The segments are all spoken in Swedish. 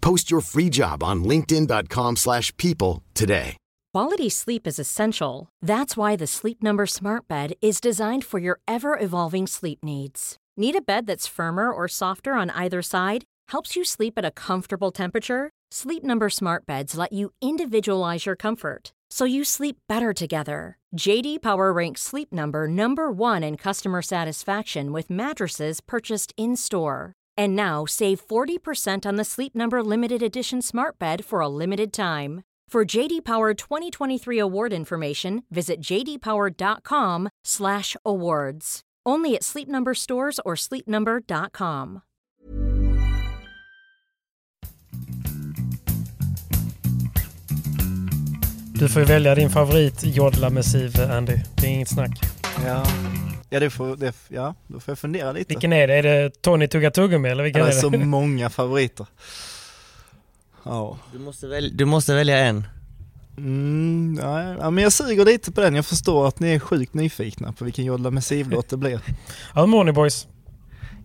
Post your free job on linkedin.com/people slash people today. Quality sleep is essential. That's why the Sleep Number Smart Bed is designed for your ever-evolving sleep needs. Need a bed that's firmer or softer on either side? Helps you sleep at a comfortable temperature? Sleep Number Smart Beds let you individualize your comfort so you sleep better together. JD Power ranks Sleep Number number 1 in customer satisfaction with mattresses purchased in-store. And now save 40% on the Sleep Number limited edition Smart Bed for a limited time. For JD Power 2023 award information, visit jdpower.com/awards. Only at Sleep Number stores or sleepnumber.com. Du får ju välja din favorit jodla-missiv, Andy. Det är inget snack. Ja, ja, det får, det, ja då får jag fundera lite. Vilken är det? Är det Tony Tugga Tuggummi eller vilken det är är det? så många favoriter. Ja. Du måste, väl, du måste välja en. Mm, ja, ja, men jag suger lite på den. Jag förstår att ni är sjukt nyfikna på vilken Jodla Massiv-låt det blir. Ja, hur mår ni boys?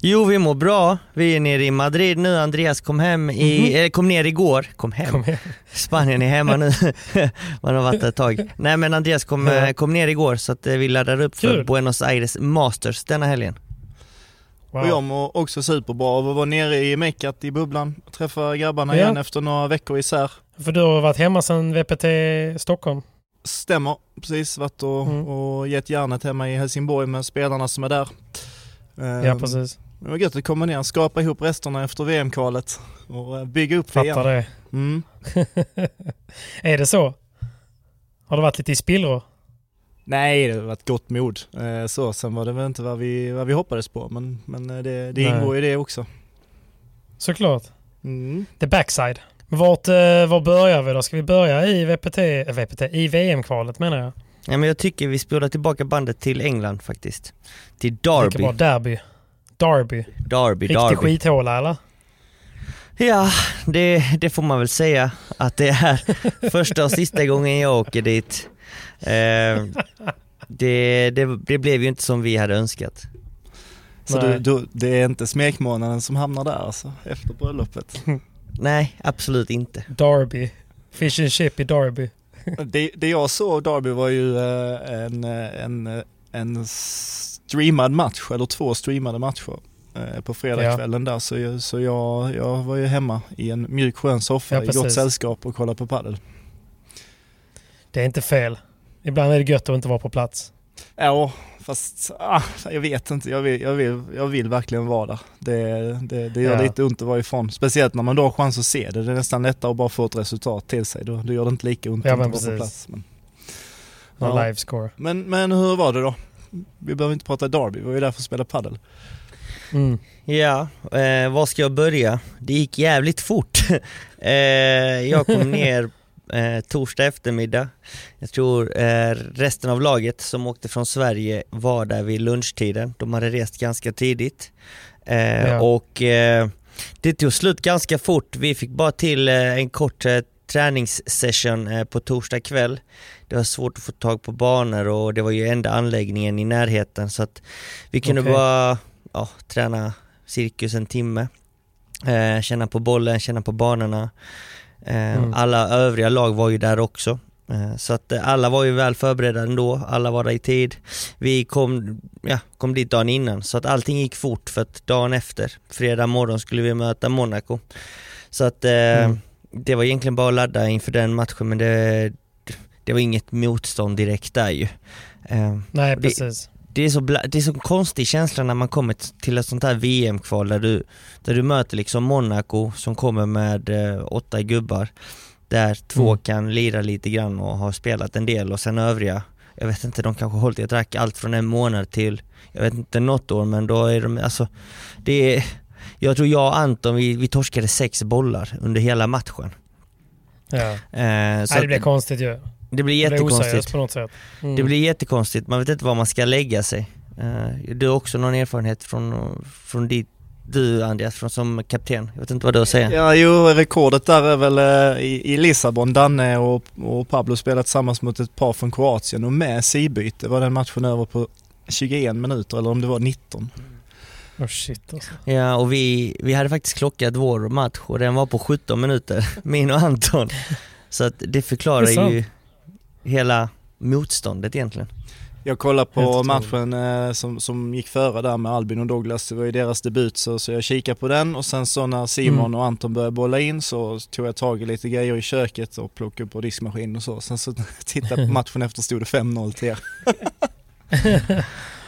Jo, vi mår bra. Vi är nere i Madrid nu. Andreas kom hem i, Mhm. eh, kom ner igår. Kom hem. Kom igen. Spanien är hemma nu. Man har varit där ett tag. Nej men Andreas kom, Ja. eh, kom ner igår så att eh, vi laddar upp för Kul. Buenos Aires Masters denna helgen. Och jag Wow. mår också superbra av att vara nere i Meckat i bubblan. Träffa grabbarna Ja. igen efter några veckor isär. För du har varit hemma sedan VPT Stockholm. Stämmer, precis varit och, Mm. och gett järnet hemma i Helsingborg med spelarna som är där. Ja, Ehm, precis. Det var gött att komma ner, skapa ihop resterna efter VM-kvalet och eh, bygga upp Fattar igen. det. Mm. är det så? Har det varit lite i spillror? Nej, det har varit gott mod. Eh, Så, sen var det väl inte vad vi, vad vi hoppades på, men, men eh, det, det ingår i det också. Såklart. Mm. The backside. Vart, var börjar vi då? Ska vi börja i VPT, VPT i VM-kvalet menar jag? Ja, men jag tycker vi spolar tillbaka bandet till England faktiskt. Till Derby. bra. Derby. Derby. Derby, Riktig Derby. skithåla eller? Ja, det, det får man väl säga att det är första och sista gången jag åker dit. Eh, det, det, det blev ju inte som vi hade önskat. Så du, du, det är inte smekmånaden som hamnar där alltså, efter bröllopet? Nej, absolut inte. Derby. Fish and chip i Derby. det, det jag såg av Derby var ju eh, en, eh, en, eh, en streamad match, eller två streamade matcher eh, på fredagskvällen där. Så, jag, så jag, jag var ju hemma i en mjuk skön soffa Ja, i gott sällskap och kollade på padel. Det är inte fel. Ibland är det gött att inte vara på plats. Ja, fast ah, jag vet inte. Jag vill, jag, vill, jag vill verkligen vara där. Det, det, det gör Ja. lite ont att vara ifrån. Speciellt när man då har chans att se det. Det är nästan lättare att bara få ett resultat till sig. Då, då gör det inte lika ont Ja, att vara på plats. Men, Ja. livescore. men, men hur var det då? Vi behöver inte prata Derby, vi var ju där för att spela padel. Mm. Ja, eh, var ska jag börja? Det gick jävligt fort. eh, jag kom ner eh, torsdag eftermiddag. Jag tror eh, resten av laget som åkte från Sverige var där vid lunchtiden. De hade rest ganska tidigt. Eh, Ja. Och eh, det tog slut ganska fort. Vi fick bara till eh, en kort eh, träningssession eh, på torsdag kväll. Det var svårt att få tag på banor och det var ju enda anläggningen i närheten så att vi kunde Okej. bara ja, träna cirkus en timme. Eh, känna på bollen, känna på banorna. Eh, Mm. Alla övriga lag var ju där också. Eh, så att eh, alla var ju väl förberedda ändå, alla var där i tid. Vi kom, ja, kom dit dagen innan så att allting gick fort för att dagen efter, fredag morgon skulle vi möta Monaco. Så att eh, Mm. Det var egentligen bara att ladda inför den matchen men det, det var inget motstånd direkt där ju. Eh, Nej precis. Det, det är, så det är så konstig känsla när man kommer till ett sånt här VM-kval där du, där du möter liksom Monaco som kommer med eh, åtta gubbar där två mm. kan lira lite grann och har spelat en del och sen övriga jag vet inte, de kanske hållit i ett rack allt från en månad till, jag vet inte, något år men då är de, alltså det är, jag tror jag och Anton vi, vi torskade sex bollar under hela matchen. Ja. Eh, så Nej, det blir konstigt ju. Det blir jättekonstigt. på något sätt. Mm. Det blir jättekonstigt, man vet inte var man ska lägga sig. Uh, du har också någon erfarenhet från, från ditt du Andreas från, som kapten. Jag vet inte vad du säga. Ja, jo, rekordet där är väl uh, i, i, Lissabon. Danne och, och Pablo spelat tillsammans mot ett par från Kroatien och med sidbyte var den matchen över på 21 minuter eller om det var 19. Oh shit alltså. Ja och vi, vi hade faktiskt klockat vår match och den var på 17 minuter, min och Anton. Så att det förklarar ju hela motståndet egentligen. Jag kollade på matchen eh, som, som gick före där med Albin och Douglas, det var ju deras debut så, så jag kikade på den och sen så när Simon mm. och Anton började bolla in så tog jag tag i lite grejer i köket och plockade upp på diskmaskinen och så. Sen så tittade jag på matchen efter stod det 5-0 till er.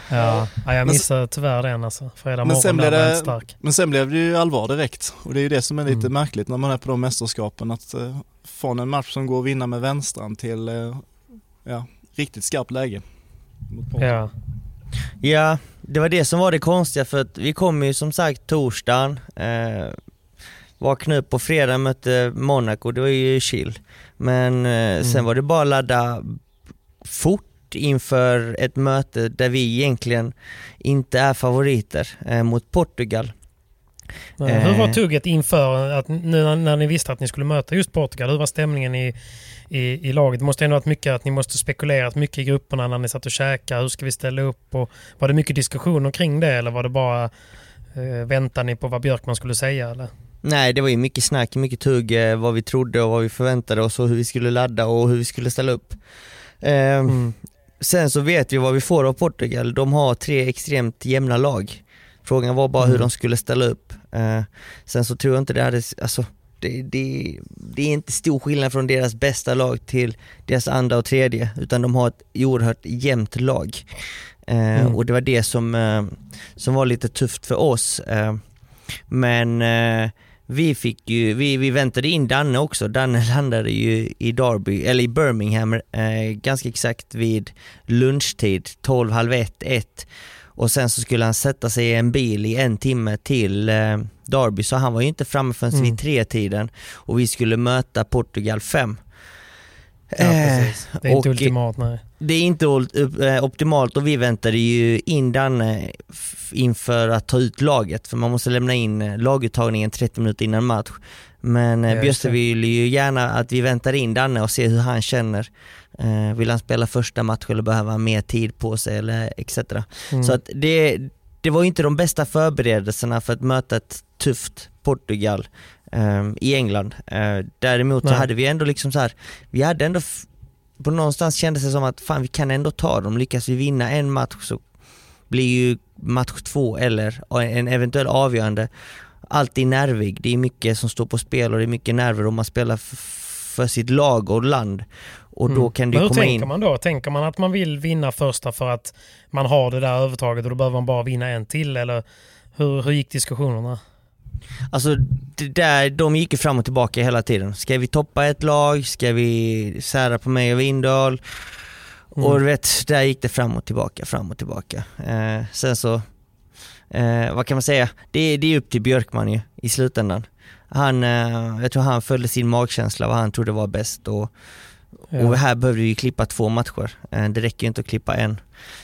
Ja, jag missade tyvärr den alltså. Fredag morgon sen blev det, stark. Men sen blev det ju allvar direkt och det är ju det som är lite mm. märkligt när man är på de mästerskapen att eh, från en match som går att vinna med vänstran till eh, ja, riktigt skarpt läge. Ja. ja, det var det som var det konstiga för att vi kom ju som sagt torsdagen, eh, vaknade upp på fredag mötte Monaco, det var ju chill. Men eh, mm. sen var det bara ladda fort inför ett möte där vi egentligen inte är favoriter eh, mot Portugal. Nej, hur var eh. tugget inför, att, nu när ni visste att ni skulle möta just Portugal, hur var stämningen i, i, i laget? Det måste ändå varit mycket att ni måste spekulerat mycket i grupperna när ni satt och käkade. Hur ska vi ställa upp? Och var det mycket diskussioner kring det eller var det bara eh, väntar ni på vad Björkman skulle säga? Eller? Nej, det var ju mycket snack, mycket tugg, eh, vad vi trodde och vad vi förväntade oss och hur vi skulle ladda och hur vi skulle ställa upp. Eh, mm. Sen så vet vi vad vi får av Portugal. De har tre extremt jämna lag. Frågan var bara mm. hur de skulle ställa upp. Eh, sen så tror jag inte det hade, alltså det, det, det, är inte stor skillnad från deras bästa lag till deras andra och tredje, utan de har ett oerhört jämnt lag. Eh, mm. Och det var det som, eh, som var lite tufft för oss. Eh, men eh, vi fick ju, vi, vi väntade in Danne också. Danne landade ju i Derby, eller i Birmingham eh, ganska exakt vid lunchtid, 12, halv ett, ett. Och sen så skulle han sätta sig i en bil i en timme till eh, Derby, så han var ju inte framme förrän mm. vid tre tiden och vi skulle möta Portugal fem. Ja, precis. Det är inte ultimat nej. Det är inte eh, optimalt och vi väntade ju in Danne inför att ta ut laget för man måste lämna in eh, laguttagningen 30 minuter innan match. Men eh, Bjösse vill ju gärna att vi väntar in Danne och ser hur han känner. Vill han spela första matchen eller behöver han mer tid på sig eller etc. Mm. Så att det, det var ju inte de bästa förberedelserna för att möta ett tufft Portugal i England. Uh, däremot Nej. så hade vi ändå liksom så här, vi hade ändå, på någonstans kändes det som att fan vi kan ändå ta dem, lyckas vi vinna en match så blir ju match två eller en eventuell avgörande alltid nervig. Det är mycket som står på spel och det är mycket nerver om man spelar för sitt lag och land. Och då mm. kan det Men hur komma tänker in... man då? Tänker man att man vill vinna första för att man har det där övertaget och då behöver man bara vinna en till eller hur, hur gick diskussionerna? Alltså det där, de gick ju fram och tillbaka hela tiden. Ska vi toppa ett lag? Ska vi sära på mig och Windahl? Mm. Och du vet, där gick det fram och tillbaka, fram och tillbaka. Eh, sen så, eh, vad kan man säga? Det, det är upp till Björkman ju, i slutändan. Han, eh, jag tror han följde sin magkänsla, vad han trodde var bäst och, ja. och här behövde vi klippa två matcher. Eh, det räcker ju inte att klippa en.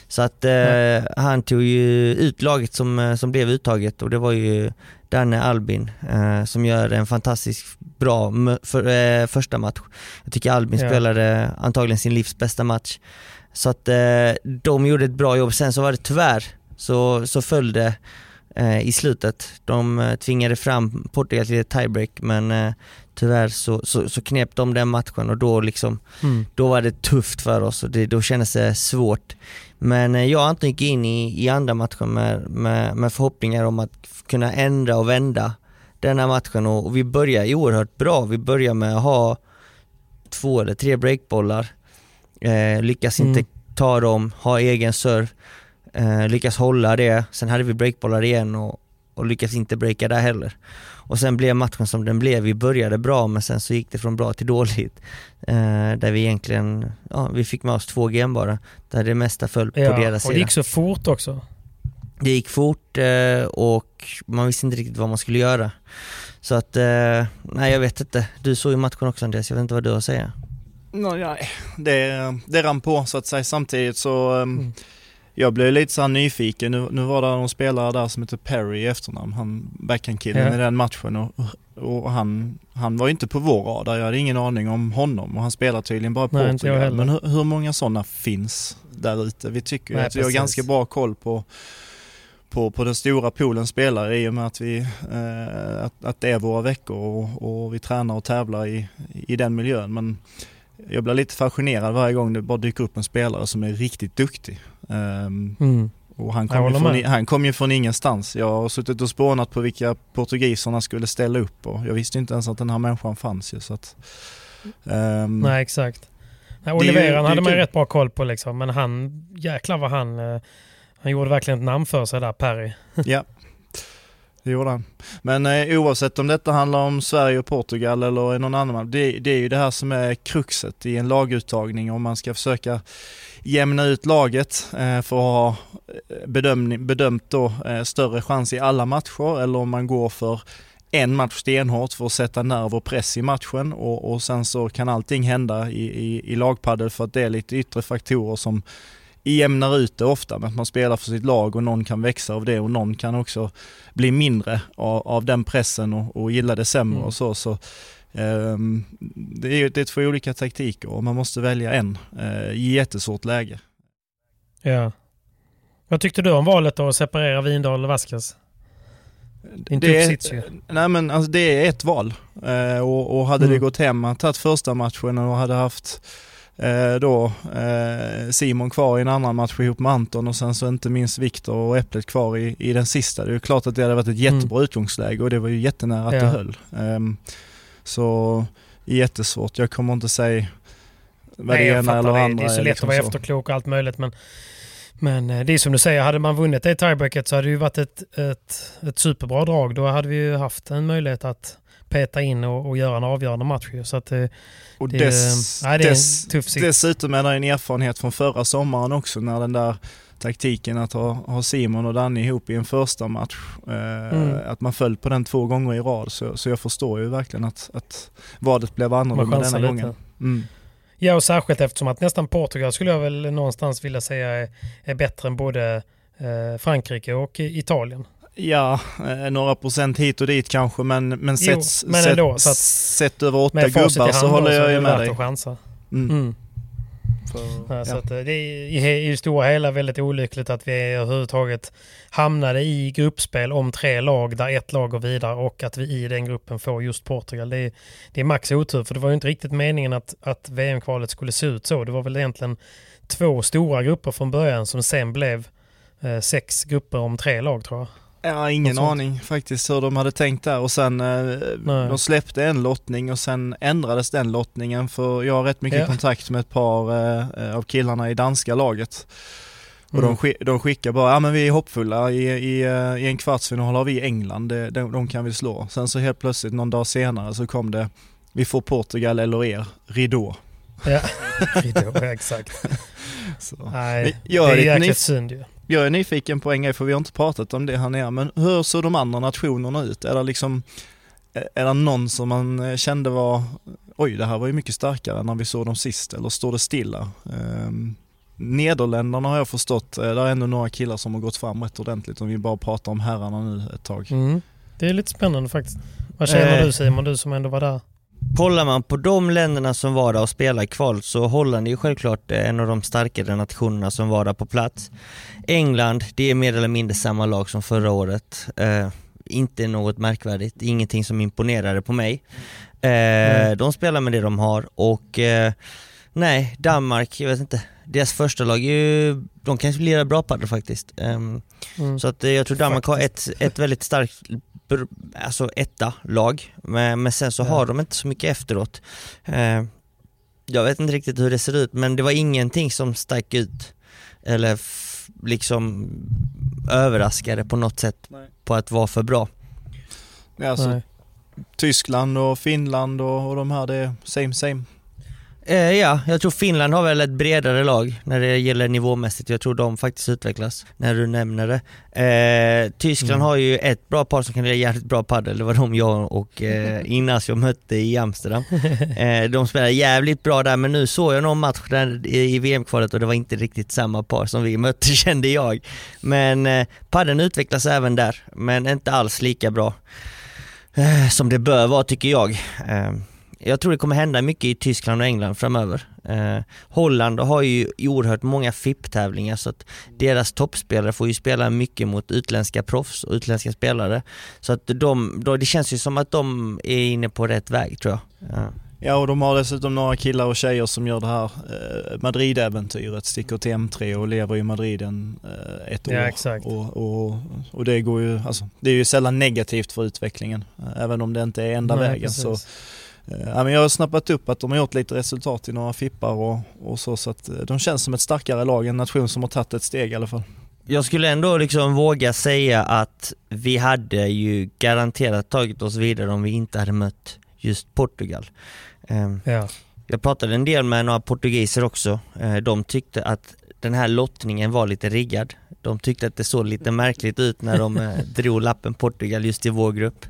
Så att eh, han tog ju ut laget som, eh, som blev uttaget och det var ju Danne Albin eh, som gör en fantastiskt bra för, eh, första match. Jag tycker Albin ja. spelade antagligen sin livs bästa match. Så att eh, de gjorde ett bra jobb. Sen så var det tyvärr så, så föll det eh, i slutet. De eh, tvingade fram Portugal till ett tiebreak men eh, tyvärr så, så, så knep de den matchen och då liksom, mm. då var det tufft för oss och det, då kändes det svårt. Men eh, jag och Anton gick in i, i andra matchen med, med, med förhoppningar om att kunna ändra och vända den här matchen och, och vi börjar oerhört bra. Vi börjar med att ha två eller tre breakbollar eh, lyckas mm. inte ta dem, ha egen serve, eh, lyckas hålla det. Sen hade vi breakbollar igen och, och lyckas inte breaka där heller. Och sen blev matchen som den blev. Vi började bra men sen så gick det från bra till dåligt. Eh, där vi egentligen, ja vi fick med oss två game bara. Där det mesta föll ja, på deras sida. och det gick så fort också. Det gick fort eh, och man visste inte riktigt vad man skulle göra. Så att, eh, nej jag vet inte. Du såg ju matchen också Andreas, jag vet inte vad du har att säga. Nej, det, det rann på så att säga. Samtidigt så mm jag blev lite så nyfiken. Nu, nu var det någon spelare där som heter Perry i efternamn, han backhandkillen ja. i den matchen och, och han, han var inte på vår radar. Jag hade ingen aning om honom och han spelar tydligen bara Nej, Portugal. Men hur, hur många sådana finns där ute? Vi tycker Nej, att vi har ganska bra koll på på, på den stora poolen spelare i och med att, vi, eh, att, att det är våra veckor och, och vi tränar och tävlar i, i den miljön. Men jag blir lite fascinerad varje gång det bara dyker upp en spelare som är riktigt duktig. Um, mm. Och han kom, ju från, han kom ju från ingenstans. Jag har suttit och spånat på vilka portugiserna skulle ställa upp och jag visste inte ens att den här människan fanns ju så att... Um, Nej exakt. Nej, Oliveran hade man ju rätt bra koll på liksom men han, jäklar vad han, eh, han gjorde verkligen ett namn för sig där, Perry. ja, det gjorde han. Men eh, oavsett om detta handlar om Sverige och Portugal eller någon annan, det, det är ju det här som är kruxet i en laguttagning om man ska försöka jämna ut laget eh, för att ha eh, bedömning, bedömt då eh, större chans i alla matcher eller om man går för en match stenhårt för att sätta nerv och press i matchen och, och sen så kan allting hända i, i, i lagpaddel för att det är lite yttre faktorer som jämnar ut det ofta med att man spelar för sitt lag och någon kan växa av det och någon kan också bli mindre av, av den pressen och, och gilla det sämre mm. och så. så um, det, är, det är två olika taktiker och man måste välja en uh, i jättesvårt läge. Ja. Vad tyckte du om valet att separera Vindal och Vasquez? Inte det är, ju. Nej men alltså det är ett val uh, och, och, hade mm. det gått hem tagit första matchen och hade haft eh, då eh, Simon kvar i en annan match ihop med Anton och sen så inte minst Viktor och Äpplet kvar i, i den sista. Det är klart att det hade varit ett jättebra mm. utgångsläge och det var ju jättenära att ja. det höll. Um, så jättesvårt, jag kommer inte säga vad det ena eller det. andra är. Det är så lätt liksom att vara efterklok och allt möjligt men men eh, det är som du säger, hade man vunnit det tiebreaket så hade det ju varit ett, ett, ett superbra drag. Då hade vi ju haft en möjlighet att peta in och, och göra en avgörande match. Så att det, och det, dess, nej, det är dess, en tuff sikt. Dessutom är det en erfarenhet från förra sommaren också när den där taktiken att ha, ha Simon och Danny ihop i en första match. Eh, mm. Att man föll på den två gånger i rad. Så, så jag förstår ju verkligen att, att vadet blev annorlunda denna lite. gången. Mm. Ja, och särskilt eftersom att nästan Portugal skulle jag väl någonstans vilja säga är, är bättre än både eh, Frankrike och Italien. Ja, eh, några procent hit och dit kanske men, men, jo, sett, men ändå, sett, sett över åtta gubbar så håller jag ju med dig. Mm. Mm. För, ja, så att, eh, det är i, i det stora hela väldigt olyckligt att vi överhuvudtaget hamnade i gruppspel om tre lag där ett lag går vidare och att vi i den gruppen får just Portugal. Det är, det är max otur för det var ju inte riktigt meningen att, att VM-kvalet skulle se ut så. Det var väl egentligen två stora grupper från början som sen blev eh, sex grupper om tre lag tror jag. Har ingen aning faktiskt hur de hade tänkt där och sen eh, de släppte en lottning och sen ändrades den lottningen för jag har rätt mycket ja. kontakt med ett par eh, av killarna i danska laget. Och mm. de, de skickar bara, ja men vi är hoppfulla, i, i, eh, i en kvartsfinal har vi England, de, de, de kan vi slå. Sen så helt plötsligt någon dag senare så kom det, vi får Portugal eller er, ridå. Ja, ridå, exakt. Så. Nej, jag det är jäkligt synd ju. Jag är nyfiken på en grej, för vi har inte pratat om det här nere, men hur såg de andra nationerna ut? Är det liksom, är det någon som man eh, kände var, oj det här var ju mycket starkare när vi såg dem sist, eller står det stilla? Um, Nederländerna har jag förstått, eh, det är ändå några killar som har gått fram rätt ordentligt om vi bara pratar om herrarna nu ett tag. Mm. Det är lite spännande faktiskt. Vad känner eh. du Simon, du som ändå var där? Kollar man på de länderna som var där och spelade i kval så Holland är ju självklart en av de starkare nationerna som var där på plats. England, det är mer eller mindre samma lag som förra året. Eh, inte något märkvärdigt, ingenting som imponerade på mig. Eh, mm. De spelar med det de har och eh, nej, Danmark, jag vet inte. Deras första lag är ju, de kan lira bra padel faktiskt. Um, mm. Så att eh, jag tror Danmark faktiskt. har ett, ett väldigt starkt alltså etta lag, men, men sen så ja. har de inte så mycket efteråt. Uh, Jag vet inte riktigt hur det ser ut men det var ingenting som stack ut eller liksom överraskade på något sätt Nej. på att vara för bra. Ja, alltså, Tyskland och Finland och, och de här, det är same same. Eh, ja, jag tror Finland har väl ett bredare lag när det gäller nivåmässigt. Jag tror de faktiskt utvecklas, när du nämner det. Eh, Tyskland mm. har ju ett bra par som kan lira jävligt bra padel. Det var de jag och eh, Ignacio mötte i Amsterdam. Eh, de spelar jävligt bra där, men nu såg jag någon match där i VM-kvalet och det var inte riktigt samma par som vi mötte kände jag. Men eh, padden utvecklas även där, men inte alls lika bra eh, som det bör vara tycker jag. Eh, jag tror det kommer hända mycket i Tyskland och England framöver. Eh, Holland har ju oerhört många FIP-tävlingar så att deras toppspelare får ju spela mycket mot utländska proffs och utländska spelare. Så att de, då, det känns ju som att de är inne på rätt väg tror jag. Ja. Ja och de har dessutom några killar och tjejer som gör det här eh, Madrid-äventyret, sticker till M3 och lever i Madrid en, eh, ett år. Ja, exakt. Och, och, och, det går ju, alltså, det är ju sällan negativt för utvecklingen, även om det inte är enda Nej, vägen. Precis. Så Eh, ja, men jag har snappat upp att de har gjort lite resultat i några fippar och, och så, så att eh, de känns som ett starkare lag, en nation som har tagit ett steg i alla fall. Jag skulle ändå liksom våga säga att vi hade ju garanterat tagit oss vidare om vi inte hade mött just Portugal. Ehm, ja. Jag pratade en del med några portugiser också. Eh, de tyckte att den här lottningen var lite riggad. De tyckte att det såg lite märkligt ut när de drog lappen Portugal just i vår grupp.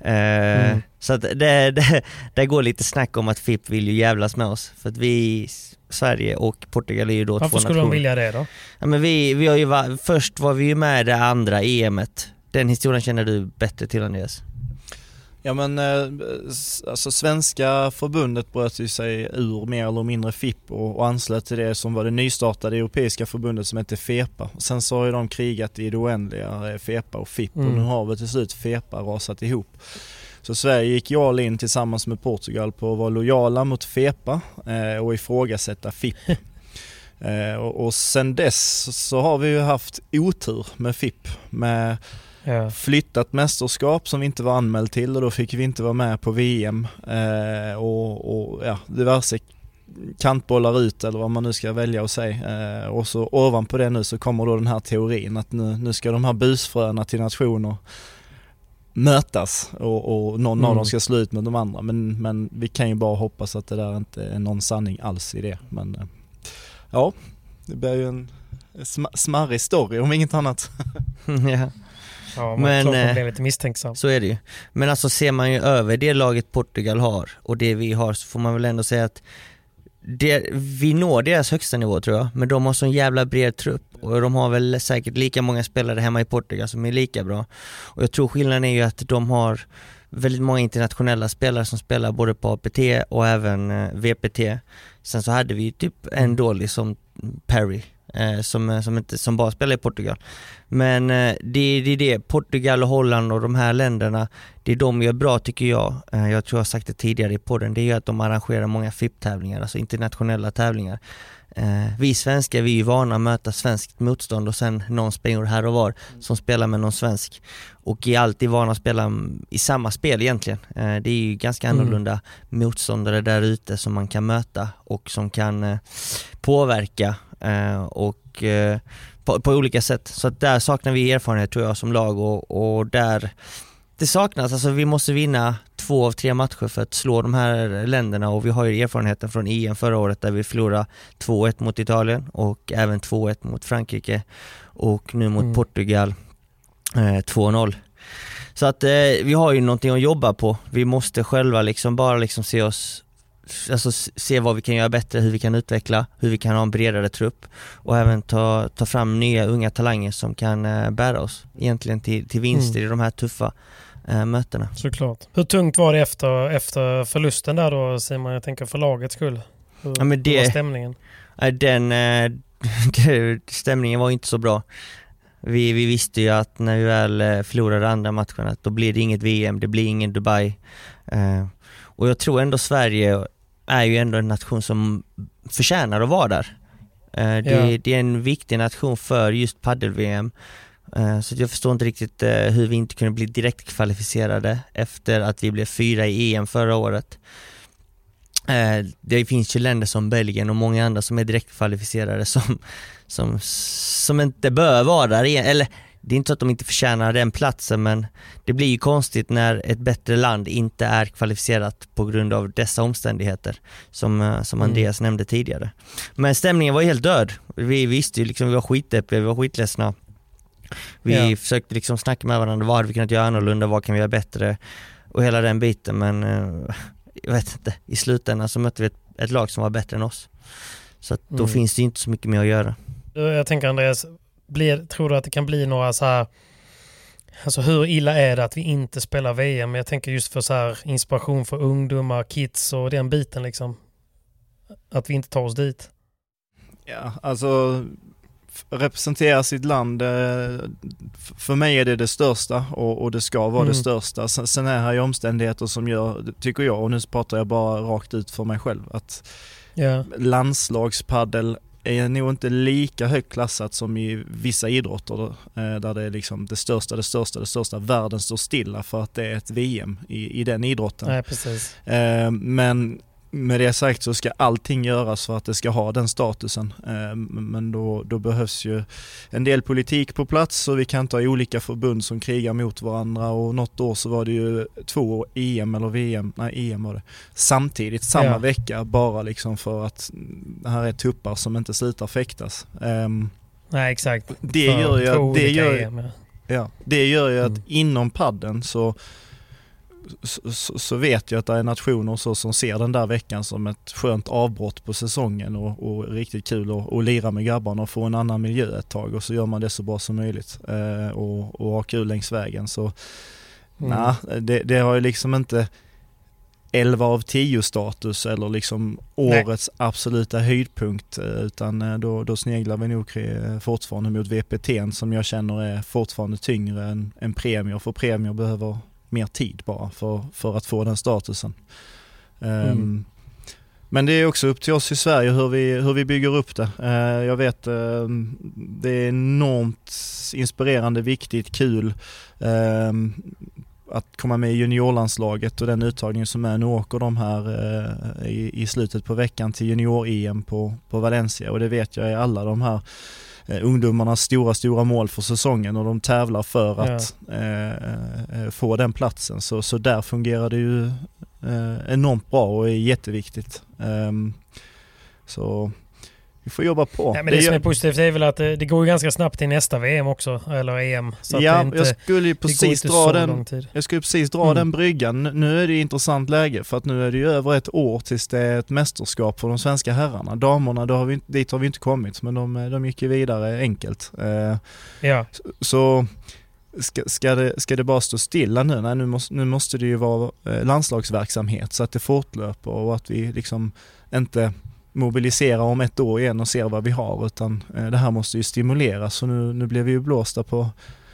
Eh, mm. Så att det, det, det går lite snack om att FIP vill ju jävlas med oss. För att vi, Sverige och Portugal är ju då Varför två skulle de vilja det då? Ja, men vi, vi har ju först var vi ju med i det andra EMet. Den historien känner du bättre till Andreas? Ja men eh, alltså svenska förbundet bröt ju sig ur mer eller mindre FIP och, och anslöt till det som var det nystartade europeiska förbundet som hette FEPA. Och sen så har ju de krigat i det oändliga, eh, FEPA och FIP mm. och nu har vi till slut FEPA rasat ihop. Så Sverige gick ju all in tillsammans med Portugal på att vara lojala mot FEPA eh, och ifrågasätta FIP. eh, och, och sen dess så har vi ju haft otur med FIP med ja. flyttat mästerskap som vi inte var anmäld till och då fick vi inte vara med på VM eh, och, och ja, diverse kantbollar ut eller vad man nu ska välja att säga. Eh, och så ovanpå det nu så kommer då den här teorin att nu, nu ska de här busfröna till nationer mötas och, och någon mm. av dem ska slå ut med de andra. Men, men vi kan ju bara hoppas att det där inte är någon sanning alls i det. Men eh, ja, det blir ju en sm smarrig story om inget annat. ja. Ja, man men, man eh, lite misstänksam. Så är det ju. Men alltså ser man ju över det laget Portugal har och det vi har så får man väl ändå säga att det, vi når deras högsta nivå tror jag, men de har sån jävla bred trupp och de har väl säkert lika många spelare hemma i Portugal som är lika bra. Och jag tror skillnaden är ju att de har väldigt många internationella spelare som spelar både på APT och även eh, VPT. Sen så hade vi typ en dålig som Perry som, eh, som, inte, som bara spelar i Portugal. Men eh, det, är det, Portugal och Holland och de här länderna, det är de gör bra tycker jag. Eh, jag tror jag har sagt det tidigare i podden, det är att de arrangerar många FIP-tävlingar, alltså internationella tävlingar. Eh, vi svenskar, vi är ju vana att möta svenskt motstånd och sen någon springer här och var som spelar med någon svensk. Och är alltid vana att spela i samma spel egentligen. Eh, det är ju ganska mm. annorlunda mm. motståndare där ute som man kan möta och som kan eh, påverka Eh, och eh, på, på, olika sätt. Så att där saknar vi erfarenhet tror jag som lag och, och där det saknas, alltså vi måste vinna två av tre matcher för att slå de här länderna och vi har ju erfarenheten från EM förra året där vi förlorade 2-1 mot Italien och även 2-1 mot Frankrike och nu mot mm. Portugal eh, 2-0. Så att eh, vi har ju någonting att jobba på. Vi måste själva liksom bara liksom se oss alltså, se vad vi kan göra bättre, hur vi kan utveckla, hur vi kan ha en bredare trupp och även ta, ta fram nya unga talanger som kan eh, bära oss egentligen till, till vinster mm. i de här tuffa eh, mötena. Såklart. Hur tungt var det efter, efter förlusten där då Simon? Jag tänker för lagets skull. Hur, ja, men det, hur var stämningen? Den eh, stämningen var inte så bra. Vi, vi visste ju att när vi väl eh, förlorade andra matchen att då blir det inget VM, det blir ingen Dubai. Eh, och jag tror ändå Sverige är ju ändå en nation som förtjänar att vara där. Eh, det, ja. det är en viktig nation för just padel-VM. Eh, så jag förstår inte riktigt eh, hur vi inte kunde bli direkt kvalificerade efter att vi blev fyra i EM förra året. Det finns ju länder som Belgien och många andra som är direktkvalificerade som, som, som inte bör vara där, eller det är inte så att de inte förtjänar den platsen men det blir ju konstigt när ett bättre land inte är kvalificerat på grund av dessa omständigheter som, eh, som mm. Andreas mm. nämnde tidigare. Men stämningen var helt död. Vi visste ju liksom, vi var skitdeppiga, vi var skitledsna. Vi ja. försökte liksom snacka med varandra, vad hade vi kunnat göra annorlunda, vad kan vi göra bättre? Och hela den biten men eh, jag vet inte, i slutändan så mötte vi ett, ett lag som var bättre än oss. Så att då mm. finns det ju inte så mycket mer att göra. Jag tänker Andreas, blir, tror du att det kan bli några så här Alltså hur illa är det att vi inte spelar VM? Jag tänker just för så här inspiration för ungdomar, kids och den biten liksom. Att vi inte tar oss dit. Ja, alltså representera sitt land, eh, för mig är det det största och, och det ska vara mm. det största. Sen, är det ju omständigheter som gör, tycker jag, och nu pratar jag bara rakt ut för mig själv, att yeah. landslagspaddel är nog inte lika högt klassat som i vissa idrotter eh, där det är liksom det största, det största, det största. Världen står stilla för att det är ett VM i, i den idrotten. Nej, precis. Eh, men med det sagt så ska allting göras för att det ska ha den statusen. Eh, men då, då, behövs ju en del politik på plats och vi kan inte ha olika förbund som krigar mot varandra och något år så var det ju två EM eller VM, nej EM var det, samtidigt samma ja. vecka bara liksom för att det här är tuppar som inte slutar fäktas. Ehm, nej exakt. Det gör ju, det gör, EM, ja. ja. det gör ju att mm. inom padden så så, så, vet jag att det är nationer så som ser den där veckan som ett skönt avbrott på säsongen och, och riktigt kul att och lira med grabbarna och få en annan miljö ett tag och så gör man det så bra som möjligt eh, och, och ha kul längs vägen. Så mm. nej, det, det har ju liksom inte 11 av 10 status eller liksom årets Nej. absoluta höjdpunkt eh, utan eh, då, då sneglar vi nog fortfarande mot VPT som jag känner är fortfarande tyngre än, än premier för premier behöver mer tid bara för, för att få den statusen. Mm. Um, men det är också upp till oss i Sverige hur vi, hur vi bygger upp det. Uh, jag vet, uh, det är enormt inspirerande, viktigt, kul uh, att komma med i juniorlandslaget och den uttagning som är. Nu åker de här eh, i, i, slutet på veckan till junior-EM på, på Valencia och det vet jag är alla de här ungdomarnas stora, stora mål för säsongen och de tävlar för att ja. Eh, eh, få den platsen. Så, så där fungerar det ju eh, enormt bra och är jätteviktigt. Um, så vi får jobba på. Ja, men det, det som är positivt är väl att det, det går ganska snabbt till nästa VM också, eller EM. Så ja, inte, jag skulle ju precis dra den, jag skulle precis dra mm. den bryggan. Nu är det intressant läge för att nu är det ju över ett år tills det är ett mästerskap för de svenska herrarna. Damerna, då har vi, dit har vi inte kommit, men de, de gick ju vidare enkelt. Uh, ja. Så Ska, ska, det, ska det bara stå stilla nu? Nej, nu måste, nu måste det ju vara eh, landslagsverksamhet så att det fortlöper och att vi liksom inte mobilisera om ett år igen och se vad vi har utan eh, det här måste ju stimuleras så nu, nu blev vi ju blåsta på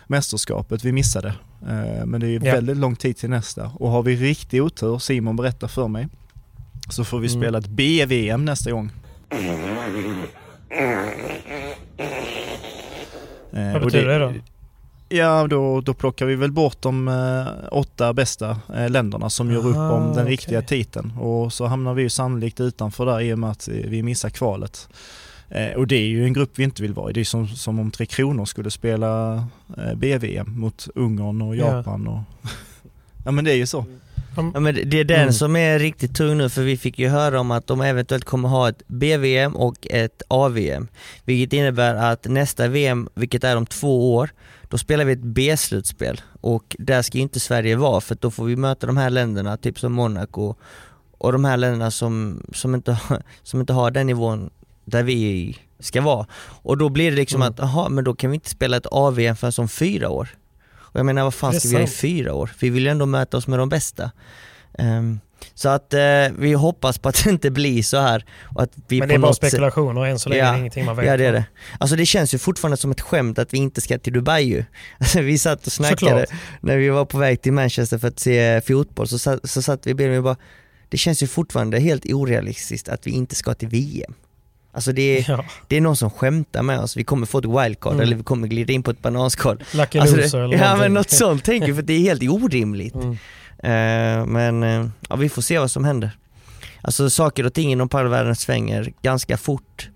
mästerskapet vi missade. Eh, men det är ju ja. väldigt lång tid till nästa och har vi riktig otur, Simon berättar för mig, så får vi mm. spela ett B-VM nästa gång. Vad betyder det, det då? Ja, då, då plockar vi väl bort de eh, åtta bästa eh, länderna som gör upp om den okay. riktiga titeln. Och så hamnar vi ju sannolikt utanför där i och med att vi missar kvalet. Eh, och det är ju en grupp vi inte vill vara i. Det är som, som om Tre Kronor skulle spela eh, BVM mot Ungern och Japan. Ja. Och ja men det är ju så. Ja, men det är den mm. som är riktigt tung nu för vi fick ju höra om att de eventuellt kommer ha ett BVM och ett AVM. Vilket innebär att nästa VM, vilket är om två år, då spelar vi ett B-slutspel och där ska inte Sverige vara för då får vi möta de här länderna, typ som Monaco och de här länderna som, som, inte, som inte har den nivån där vi ska vara. Och då blir det liksom mm. att, jaha, men då kan vi inte spela ett AVM förrän om fyra år. Och jag menar vad fan ska vi göra i fyra år? Vi vill ju ändå möta oss med de bästa. Um, så att eh, vi hoppas på att det inte blir så här. Och att vi Men det är bara spekulationer och än så länge ja, ingenting man vet. Ja det är det. Alltså det känns ju fortfarande som ett skämt att vi inte ska till Dubai ju. Alltså, vi satt och snackade Såklart. när vi var på väg till Manchester för att se fotboll så, satt, så satt vi i bilen och bara Det känns ju fortfarande helt orealistiskt att vi inte ska till VM. Alltså det är, ja. det är någon som skämtar med oss, vi kommer få ett wildcard mm. eller vi kommer glida in på ett bananskal. Lucky alltså loser eller Ja någonting. men något sånt tänker för det är helt orimligt. Mm. Uh, men uh, ja, vi får se vad som händer. alltså saker och ting inom padelvärlden svänger ganska fort.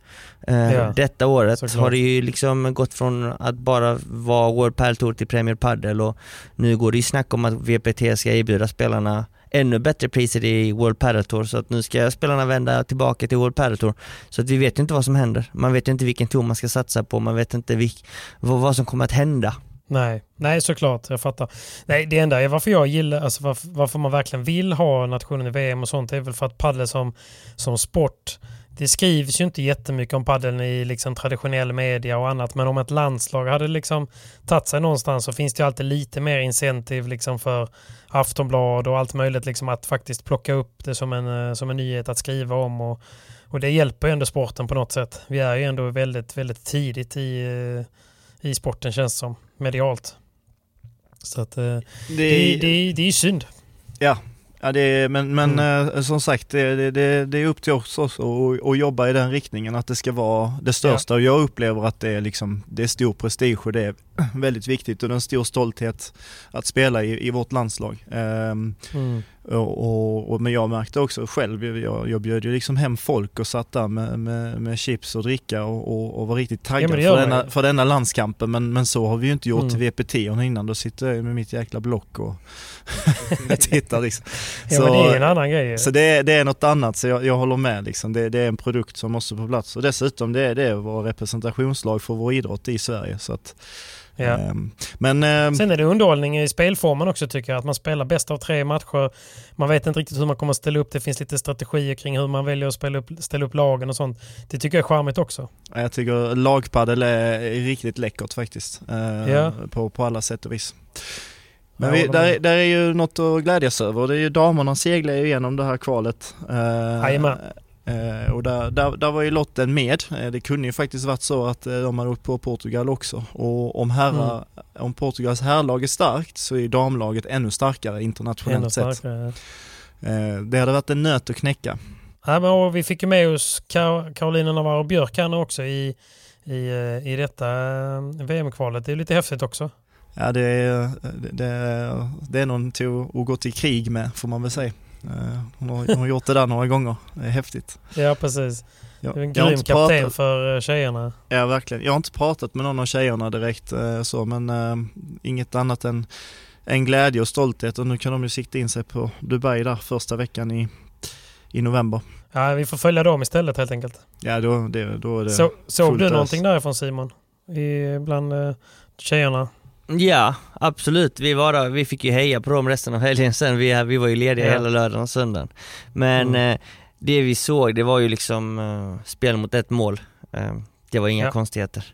Uh, ja, detta året såklart. har det ju liksom gått från att bara vara World Padel Tour till Premier Padel och nu går det ju snack om att VPT ska erbjuda spelarna ännu bättre priser i World Padel Tour så att nu ska spelarna vända tillbaka till World Padel Tour. Så att vi vet inte vad som händer. Man vet inte vilken tour man ska satsa på, man vet inte vilk, vad, vad som kommer att hända. Nej, nej såklart, jag fattar. Nej, det enda är varför jag gillar, alltså varför, varför man verkligen vill ha nationen i VM och sånt är väl för att padel som, som sport det skrivs ju inte jättemycket om paddeln i liksom traditionell media och annat men om ett landslag hade liksom tagit sig någonstans så finns det ju alltid lite mer incentiv liksom för Aftonblad och allt möjligt liksom att faktiskt plocka upp det som en, eh, som en nyhet att skriva om och, och det hjälper ju ändå sporten på något sätt. Vi är ju ändå väldigt, väldigt tidigt i, eh, i sporten känns det som, medialt. Så att eh, det, det, det, det är synd. Ja, Ja, är, men, men mm. eh, som sagt, det, det, det, är upp till oss också att, jobba i den riktningen, att det ska vara det största. Ja. Och jag upplever att det är, liksom, det är stor prestige och det är väldigt viktigt och det är en stor stolthet att spela i, i vårt landslag. Um, mm. Och, och, och, men jag märkte också själv, jag, jag bjöd ju liksom hem folk och satt där med, med, med chips och dricka och, och, var riktigt taggad ja, för, denna, för denna landskampen. Men, men så har vi ju inte gjort mm. VPT innan, då sitter jag med mitt jäkla block och tittar liksom. Så, ja men det är en annan grej. Så det, det är något annat, så jag, jag håller med liksom. Det, det, är en produkt som måste på plats. Och dessutom det, det är vår representationslag för vår idrott i Sverige. Så att, Ja. Ehm, men, ehm, Sen är det underhållning i spelformen också tycker jag. Att man spelar bäst av tre matcher. Man vet inte riktigt hur man kommer att ställa upp. Det finns lite strategier kring hur man väljer att spela upp, ställa upp lagen och sånt. Det tycker jag är charmigt också. Jag tycker lagpadel är riktigt läckert faktiskt. Ehm, ja. På, på alla sätt och vis. Men vi, där, där är ju något att glädjas över det är ju damerna seglar ju igenom det här kvalet. Jajamän. Eh, och där, där, där, var ju lotten med. Eh, det kunde ju faktiskt varit så att eh, de hade åkt på Portugal också. Och om, herrar, mm. om Portugals herrlag är starkt så är damlaget ännu starkare internationellt ännu starkare, sett. Det hade varit en nöt att knäcka. Ja, men vi fick ju med oss Kar Karolina Navarro Björk här också i, i, i detta VM-kvalet. Det är lite häftigt också. Ja, det är, det, det är någon till att gå till krig med får man väl säga. Eh, hon har, hon har gjort det där några gånger. Det är häftigt. Ja, precis. Ja, en grym kapten pratat, för eh, tjejerna. Ja, verkligen. Jag har inte pratat med någon av tjejerna direkt eh, så, men inget annat än en glädje och stolthet och nu kan de ju sikta in sig på Dubai där första veckan i, i november. Ja, vi får följa dem istället helt enkelt. Ja, då, det, då är det Så, Såg du någonting därifrån Simon? I, bland tjejerna? Ja, absolut. Vi, var där, vi fick ju heja på dem resten av helgen sen. Vi, vi var ju lediga ja. hela lördagen och söndagen. Men mm. eh, det vi såg, det var ju liksom eh, spel mot ett mål. Eh, det var inga ja. konstigheter.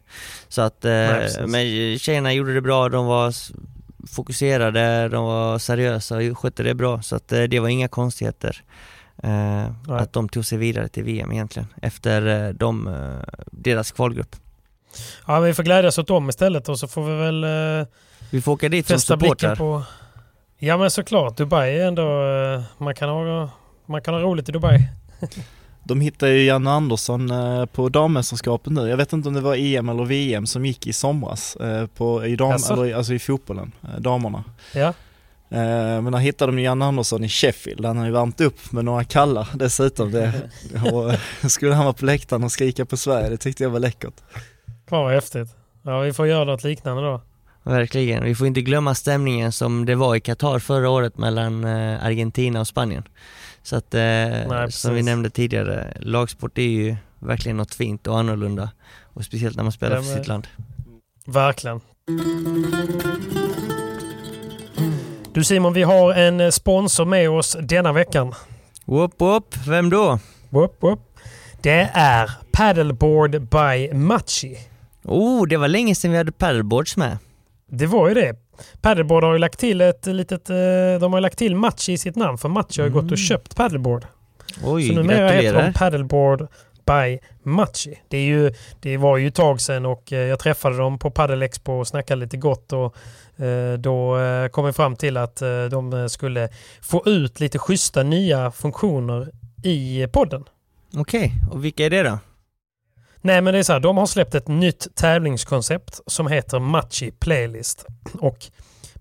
Så att, Nej, men tjejerna gjorde det bra, de var fokuserade, de var seriösa och skötte det bra. Så att det var inga konstigheter. Att de tog sig vidare till VM egentligen, efter de, deras kvalgrupp. Ja, vi får glädjas åt dem istället och så får vi väl eh, Vi får åka dit som supportrar. På... Ja men såklart, Dubai är ändå... Eh, man, kan ha, man kan ha roligt i Dubai. De hittade ju Janne Andersson eh, på dammästerskapet nu. Jag vet inte om det var EM eller VM som gick i somras på, i, dam, alltså? eller, alltså i fotbollen, damerna. Ja. Men där hittade de Janne Andersson i Sheffield, han har ju värmt upp med några kallar dessutom. Det, och skulle han vara på läktaren och skrika på Sverige, det tyckte jag var läckert. Fan vad häftigt. Ja, vi får göra något liknande då. Verkligen. Vi får inte glömma stämningen som det var i Qatar förra året mellan eh, Argentina och Spanien. Så att, eh, Nej, som vi nämnde tidigare, lagsport är ju verkligen något fint och annorlunda. Och speciellt när man spelar för sitt land. Verkligen. Du Simon, vi har en eh, sponsor med oss denna veckan. Whoop whoop, vem då? Whoop whoop. Det är Paddleboard by Machi. Oh, det var länge sedan vi hade paddleboards med. Det var ju det. Paddleboard har ju lagt till ett litet... Eh, de har lagt till Matchi i sitt namn för Matchi har ju mm. gått och mm. köpt paddleboard. Oj, Så numera heter de Paddleboard by Matchi. Det, är ju, det var ju ett tag sedan och eh, jag träffade dem på Paddle Expo och snackade lite gott och eh, då kom vi fram till att de skulle få ut lite schyssta nya funktioner i podden. Okej, okay. och vilka är det då? Nej men det är så här, de har släppt ett nytt tävlingskoncept som heter Matchy Playlist. Och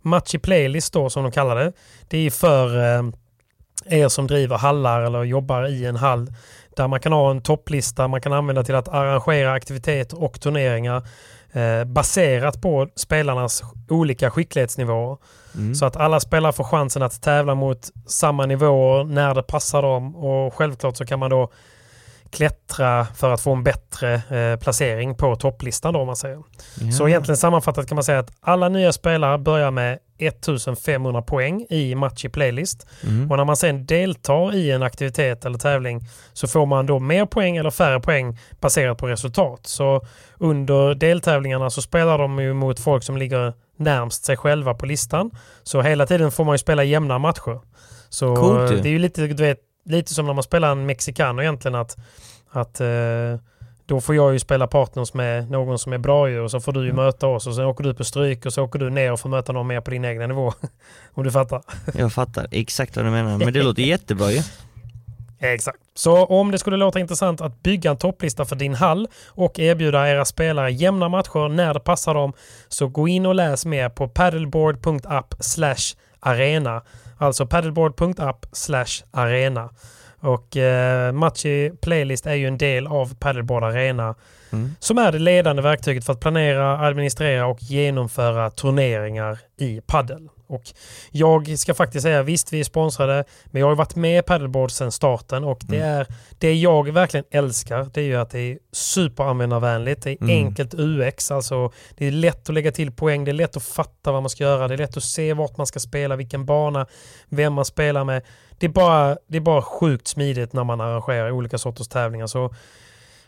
Matchy Playlist då som de kallar det, det är för eh, er som driver hallar eller jobbar i en hall där man kan ha en topplista man kan använda till att arrangera aktiviteter och turneringar eh, baserat på spelarnas olika skicklighetsnivåer. Mm. Så att alla spelare får chansen att tävla mot samma nivåer när det passar dem och självklart så kan man då klättra för att få en bättre eh, placering på topplistan då om man säger. Ja. Så egentligen sammanfattat kan man säga att alla nya spelare börjar med 1500 poäng i match i playlist. Mm. Och när man sen deltar i en aktivitet eller tävling så får man då mer poäng eller färre poäng baserat på resultat. Så under deltävlingarna så spelar de ju mot folk som ligger närmst sig själva på listan. Så hela tiden får man ju spela jämna matcher. Så Coolt, det är ju lite, du vet, lite som när man spelar en mexicano egentligen att, att eh, då får jag ju spela partners med någon som är bra ju och så får du ju mm. möta oss och sen åker du på stryk och så åker du ner och får möta någon mer på din egna nivå. Om du fattar? Jag fattar exakt vad du menar, men det låter jättebra ju. Exakt. Så om det skulle låta intressant att bygga en topplista för din hall och erbjuda era spelare jämna matcher när det passar dem så gå in och läs mer på paddleboard.app arena. Alltså paddleboard.app arena. Och eh, Matchi Playlist är ju en del av Paddleboard Arena mm. som är det ledande verktyget för att planera, administrera och genomföra turneringar i paddel. Och jag ska faktiskt säga, visst vi är sponsrade, men jag har varit med Paddleboard sedan starten och det mm. är det jag verkligen älskar. Det är ju att det är superanvändarvänligt, det är mm. enkelt UX, alltså det är lätt att lägga till poäng, det är lätt att fatta vad man ska göra, det är lätt att se vart man ska spela, vilken bana, vem man spelar med. Det är bara, det är bara sjukt smidigt när man arrangerar olika sorters tävlingar. Så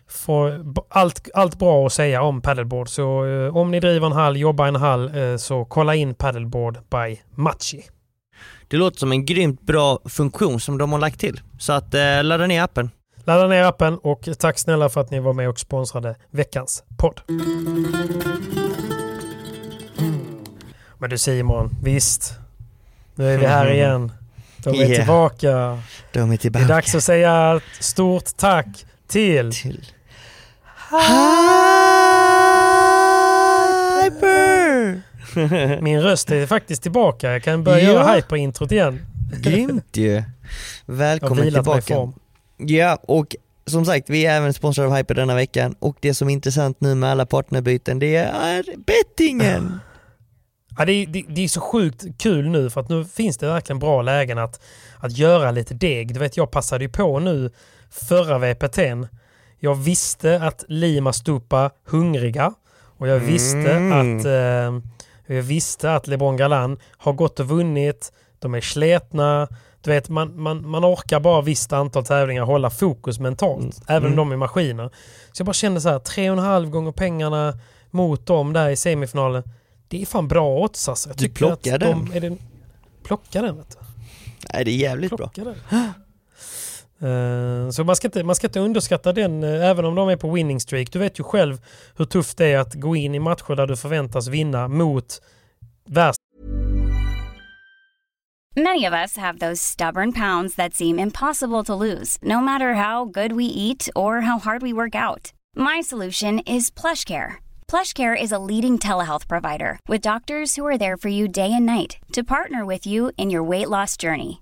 får allt, allt bra att säga om paddleboard. Så eh, om ni driver en hall, jobbar i en hall, eh, så kolla in paddleboard by Machi. Det låter som en grymt bra funktion som de har lagt till. Så att eh, ladda ner appen. Ladda ner appen och tack snälla för att ni var med och sponsrade veckans podd. Men du Simon, visst. Nu är vi här igen. De är yeah. tillbaka. De är tillbaka. Det är dags att säga stort tack till, till Hyper! Min röst är faktiskt tillbaka. Jag kan börja ja. göra hyper-introt igen. Grymt ju. Välkommen tillbaka. Ja, och som sagt, vi är även sponsrade av Hyper denna veckan och det som är intressant nu med alla partnerbyten, det är bettingen. Ja, det, är, det, det, är så sjukt kul nu för att nu finns det verkligen bra lägen att, att göra lite deg. Du vet, jag passade ju på nu förra VPTn jag visste att Lima Stupa hungriga och jag visste mm. att eh, jag visste att LeBron Galan har gått och vunnit. De är sletna. Du vet, man, man, man orkar bara visst antal tävlingar hålla fokus mentalt. Mm. Även mm. de är maskiner. Så jag bara kände så här, tre och en halv gånger pengarna mot dem där i semifinalen. Det är fan bra odds alltså. Jag du plockar den? De, är det, plocka den vet du. Nej det är jävligt plocka bra. Den. Eh, så man ska, inte, man ska inte underskatta den, eh, även om de är på winning streak. Du vet ju själv hur tufft det är att gå in i matcher där du förväntas vinna mot värst. Many of us have those stubborn pounds that seem impossible to lose, no matter how good we eat or how hard we work out. My solution is plush care. PlushCare is a leading telehealth provider with doctors who are there for you day and night to partner with you in your weight loss journey.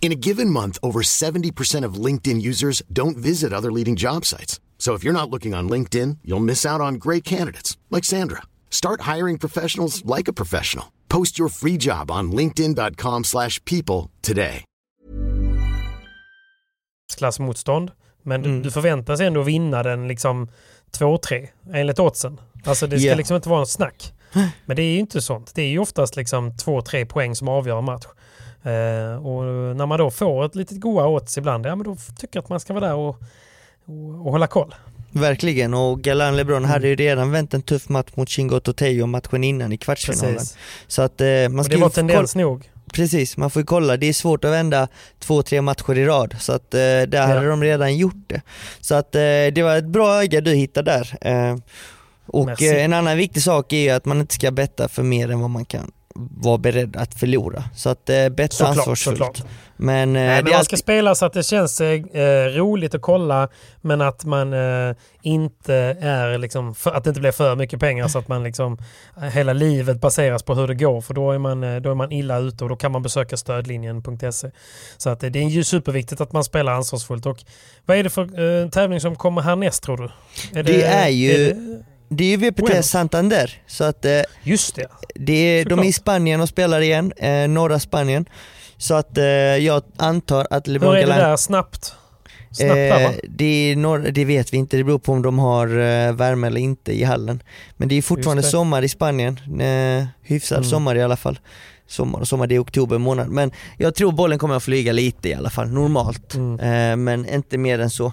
In a given month, over 70% of LinkedIn users don't visit other leading job sites. So if you're not looking on LinkedIn, you'll miss out on great candidates like Sandra. Start hiring professionals like a professional. Post your free job on linkedin.com/people today. Klassmotstånd, men mm. du förväntas ändå vinna den liksom 2-3 enligt oddsen. Alltså det ska yeah. liksom inte vara något snack. Men det är ju inte sånt. Det är ju oftast liksom 2-3 poäng som avgör match. Eh, och när man då får ett litet goa odds ibland, ja men då tycker jag att man ska vara där och, och, och hålla koll. Verkligen, och Galan LeBron mm. hade ju redan vänt en tuff match mot Chingo Toteo matchen innan i kvartsfinalen. Precis. Så att eh, man ska och det var tendens nog. Precis, man får ju kolla. Det är svårt att vända två, tre matcher i rad. Så att eh, där ja. hade de redan gjort det. Så att eh, det var ett bra öga du hittade där. Eh, och eh, en annan viktig sak är att man inte ska betta för mer än vad man kan vara beredd att förlora. Så att eh, betta såklart, ansvarsfullt. Såklart. Men, eh, Nej, men man ska spela så att det känns eh, roligt att kolla men att man eh, inte är liksom, för, att det inte blir för mycket pengar så att man liksom eh, hela livet baseras på hur det går för då är man, eh, då är man illa ute och då kan man besöka stödlinjen.se. Så att det är ju superviktigt att man spelar ansvarsfullt. Och vad är det för tävling som kommer härnäst tror du? Är det, det, är ju är det, det är ju VPT Bueno. Santander, så att eh, Just det. det är, de är i Spanien och spelar igen, eh, norra Spanien. Så att eh, jag antar att LeBron Hur är det där snabbt? Snabbt eh, det, norr, det vet vi inte, det beror på om de har eh, värme eller inte i hallen. Men det är fortfarande sommar i Spanien, eh, hyfsad mm. sommar i alla fall sommar och sommar, det är oktober månad. Men jag tror bollen kommer att flyga lite i alla fall, normalt. Mm. Eh, men inte mer än så.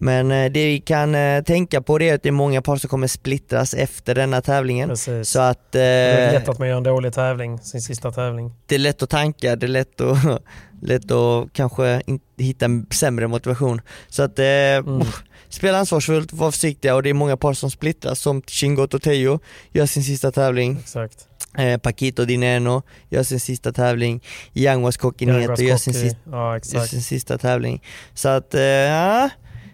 Men eh, det vi kan eh, tänka på det är att det är många par som kommer splittras efter denna tävlingen. Precis. Så att, det är lätt att man gör en dålig tävling, sin sista tävling. Det är lätt att tanka, det är lätt att, lätt att kanske hitta en sämre motivation. Så att mm. spela ansvarsfullt, var försiktiga och det är många par som splittras som Chingot och Teo gör sin sista tävling. Exakt. Eh, Paquito Dineno gör sin sista tävling, Yanguas Coquineto gör, sin sista, ja, gör sin sista tävling. Så att, eh, ja,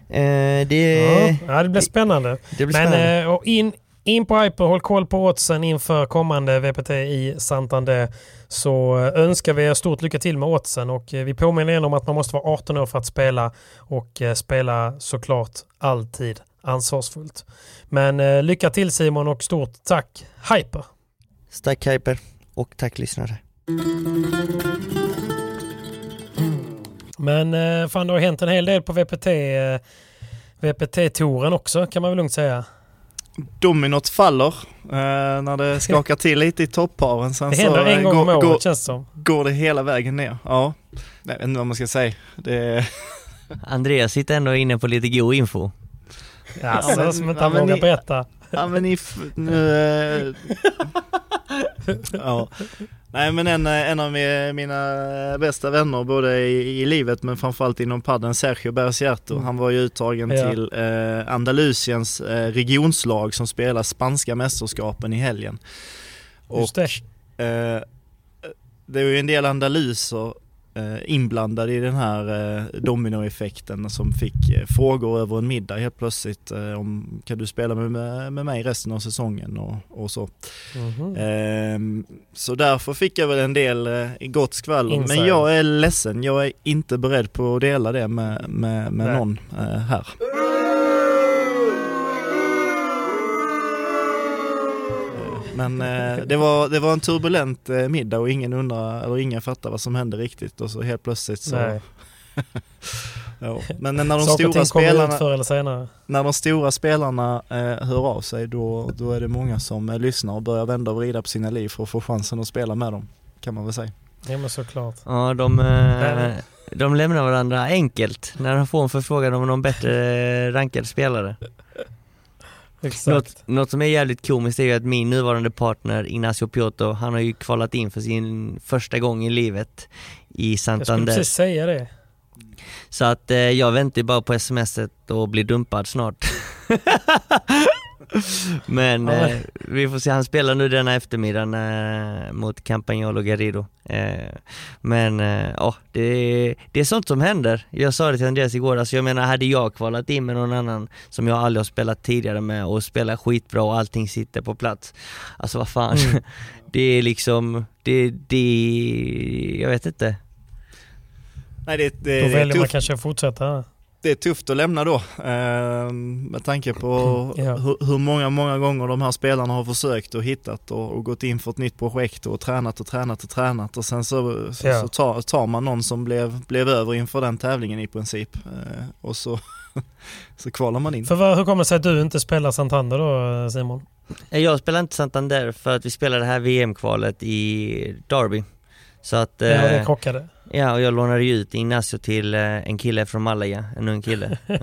eh, det, ja, det blir spännande. Det blir spännande. Men, och in, in på Hyper, håll koll på oddsen inför kommande VPT i Santander. Så önskar vi er stort lycka till med oddsen och vi påminner igen om att man måste vara 18 år för att spela och spela såklart alltid ansvarsfullt. Men lycka till Simon och stort tack Hyper! Tack Hyper och tack lyssnare. Men eh, fan det har hänt en hel del på VPT, eh, VPT-touren också kan man väl lugnt säga. Dominot faller eh, när det skakar till lite i topparen. Sen det händer så, en gång om året går, känns det som. Går det hela vägen ner. Ja, jag vet inte vad man ska säga. Det... Andreas sitter ändå inne på lite god info. Alltså, ja, men, som inte han ja, vågar berätta. Ja men ni, nu, ja. Nej men en, en av mina bästa vänner både i, i livet men framförallt inom padden, Sergio Bercierto, han var ju uttagen ja. till eh, Andalusiens eh, regionslag som spelar spanska mästerskapen i helgen. Och, Just det. Eh, det är ju en del andaluser Eh, inblandad i den här eh, dominoeffekten som fick eh, frågor över en middag helt plötsligt om kan du spela med, med mig resten av säsongen och, och så. Mm så därför fick jag väl en del gott skvaller. Men jag är ledsen, jag är inte beredd på att dela det med, med, med någon här. Men eh, det, var, det var en turbulent eh, middag och ingen undrar, eller ingen fattar vad som hände riktigt och så helt plötsligt så ja. Men när de stora spelarna förr eller senare. När de stora spelarna eh, hör av sig då, då är det många som eh, lyssnar och börjar vända och vrida på sina liv för att få chansen att spela med dem. Kan man väl säga. Ja men såklart. Ja de, eh, de lämnar varandra enkelt när de får en förfrågan om någon bättre rankad spelare. Något, något, som är jävligt komiskt är ju att min nuvarande partner Ignacio Piotto, han har ju kvalat in för sin första gång i livet i Santander. Jag skulle precis säga det. Så att eh, jag väntar bara på smset och blir dumpad snart. Men eh, vi får se, han spelar nu denna eftermiddagen eh, mot Campagnolo Garrido. Eh, men eh, ja, det, det är sånt som händer. Jag sa det till Andreas igår, alltså jag menar hade jag kvalat in med någon annan som jag aldrig har spelat tidigare med och spelar skitbra och allting sitter på plats. Alltså vad fan, mm. det är liksom, det, det, jag vet inte. Nej, det, det, Då väljer man kanske att fortsätta det är tufft att lämna då eh, med tanke på ja. hur, hur, många, många gånger de här spelarna har försökt och hittat och, och, gått in för ett nytt projekt och tränat och tränat och tränat och sen så, så, ja. så tar, tar, man någon som blev, blev över inför den tävlingen i princip eh, och så, så kvalar man in. För vad, hur kommer det sig att du inte spelar Santander då Simon? Jag spelar inte Santander för att vi spelade det här VM-kvalet i Derby. Så att, ja, det eh, krockade. Ja, och jag lånade ju ut Ignacio till eh, en kille från Malaga, en ung kille.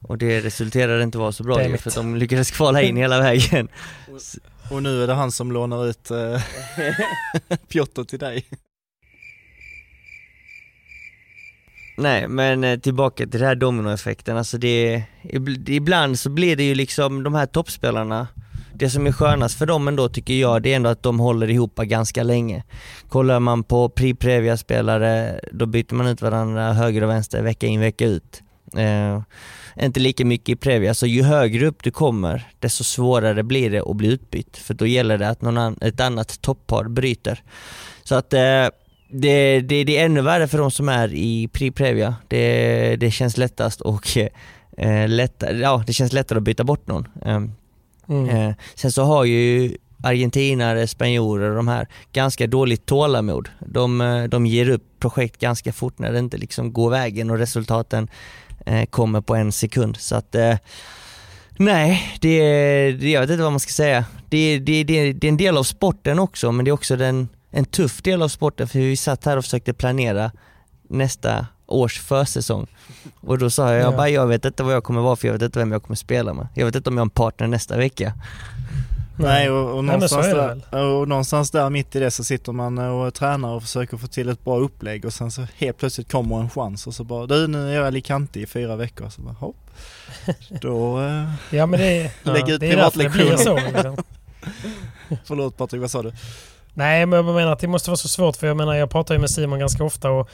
och det resulterade inte vara så bra ju, för att de lyckades kvala in hela vägen. Och, och nu är det han som lånar ut eh, Piotr till dig. Nej men eh, tillbaka till den här dominoeffekten, alltså det, ibland så blir det ju liksom de här toppspelarna det som är skönast för dem ändå tycker jag, det är ändå att de håller ihop ganska länge. Kollar man på Pri-Previa-spelare, då byter man ut varandra höger och vänster vecka in vecka ut. Eh, inte lika mycket i Previa, så ju högre upp du kommer, desto svårare blir det att bli utbytt. För då gäller det att någon an, ett annat toppar bryter. Så att eh, det, det, det, är ännu värre för de som är i Pri-Previa. Det, det känns lättast och eh, lättare, ja, det känns lättare att byta bort någon. Ehm, Mm. Eh, sen så har ju argentinare, spanjorer och de här ganska dåligt tålamod. De, eh, de ger upp projekt ganska fort när det inte liksom går vägen och resultaten eh, kommer på en sekund. Så att eh, nej, det, det, jag vet inte vad man ska säga. Det, det, det, det är en del av sporten också, men det är också den, en tuff del av sporten för vi satt här och försökte planera nästa års försäsong. Och då sa jag, jag bara, jag vet inte vad jag kommer vara för jag vet inte vem jag kommer spela med. Jag vet inte om jag har en partner nästa vecka. Nej, och, och, någonstans där, och någonstans där mitt i det så sitter man och tränar och försöker få till ett bra upplägg och sen så helt plötsligt kommer en chans och så bara du nu är jag Alicante i fyra veckor. Så bara hopp. Då äh, ja, men det, lägg ja, ut privatlektioner. Liksom. Förlåt Patrik, vad sa du? Nej, men jag menar att det måste vara så svårt för jag menar jag pratar ju med Simon ganska ofta och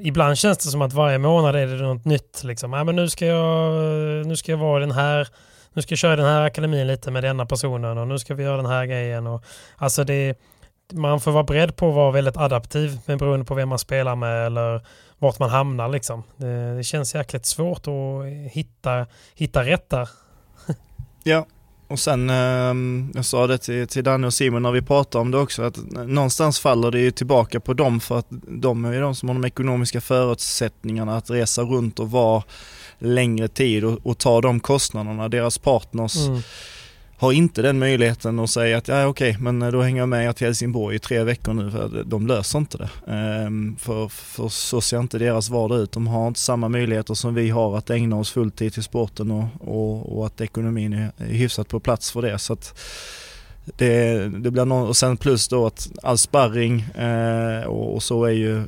ibland känns det som att varje månad är det något nytt. Liksom. Äh, men nu, ska jag, nu ska jag vara den här nu ska jag köra den här akademin lite med denna personen och nu ska vi göra den här grejen. Och, alltså det, man får vara beredd på att vara väldigt adaptiv men beroende på vem man spelar med eller vart man hamnar. Liksom. Det, det känns jäkligt svårt att hitta, hitta rätt där. ja, och sen, ehm, jag sa det till, till Danne och Simon när vi pratade om det också, att någonstans faller det ju tillbaka på dem för att de är ju de som har de ekonomiska förutsättningarna att resa runt och vara längre tid och, och ta de kostnaderna. Deras partners mm har inte den möjligheten att säga att ja okej, men då hänger jag med er till Helsingborg i tre veckor nu för de löser inte det. Ehm, för, för så ser inte deras vardag ut. De har inte samma möjligheter som vi har att ägna oss fulltid till sporten och, och, och att ekonomin är hyfsat på plats för det. Så att, det, det blir någon, och sen plus då att all sparring eh, och, och, så är ju,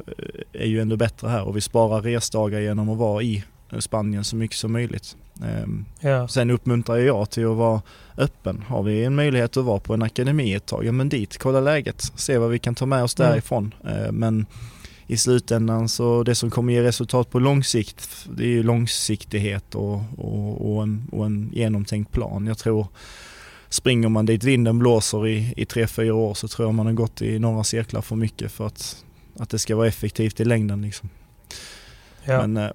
är ju ändå bättre här och vi sparar resdagar genom att vara i Spanien så mycket som möjligt. Ehm, ja. Sen uppmuntrar jag till att vara öppen. Har vi en möjlighet att vara på en akademi ett tag, ja men dit, kolla läget, se vad vi kan ta med oss mm. därifrån. Mm. Men i slutändan så det som kommer ge resultat på lång sikt, det är ju långsiktighet och, och, och, en, och en genomtänkt plan. Jag tror springer man dit vinden blåser i, i tre, fyra år så tror jag man har gått i några cirklar för mycket för att, att det ska vara effektivt i längden. Liksom. Ja. Men eh,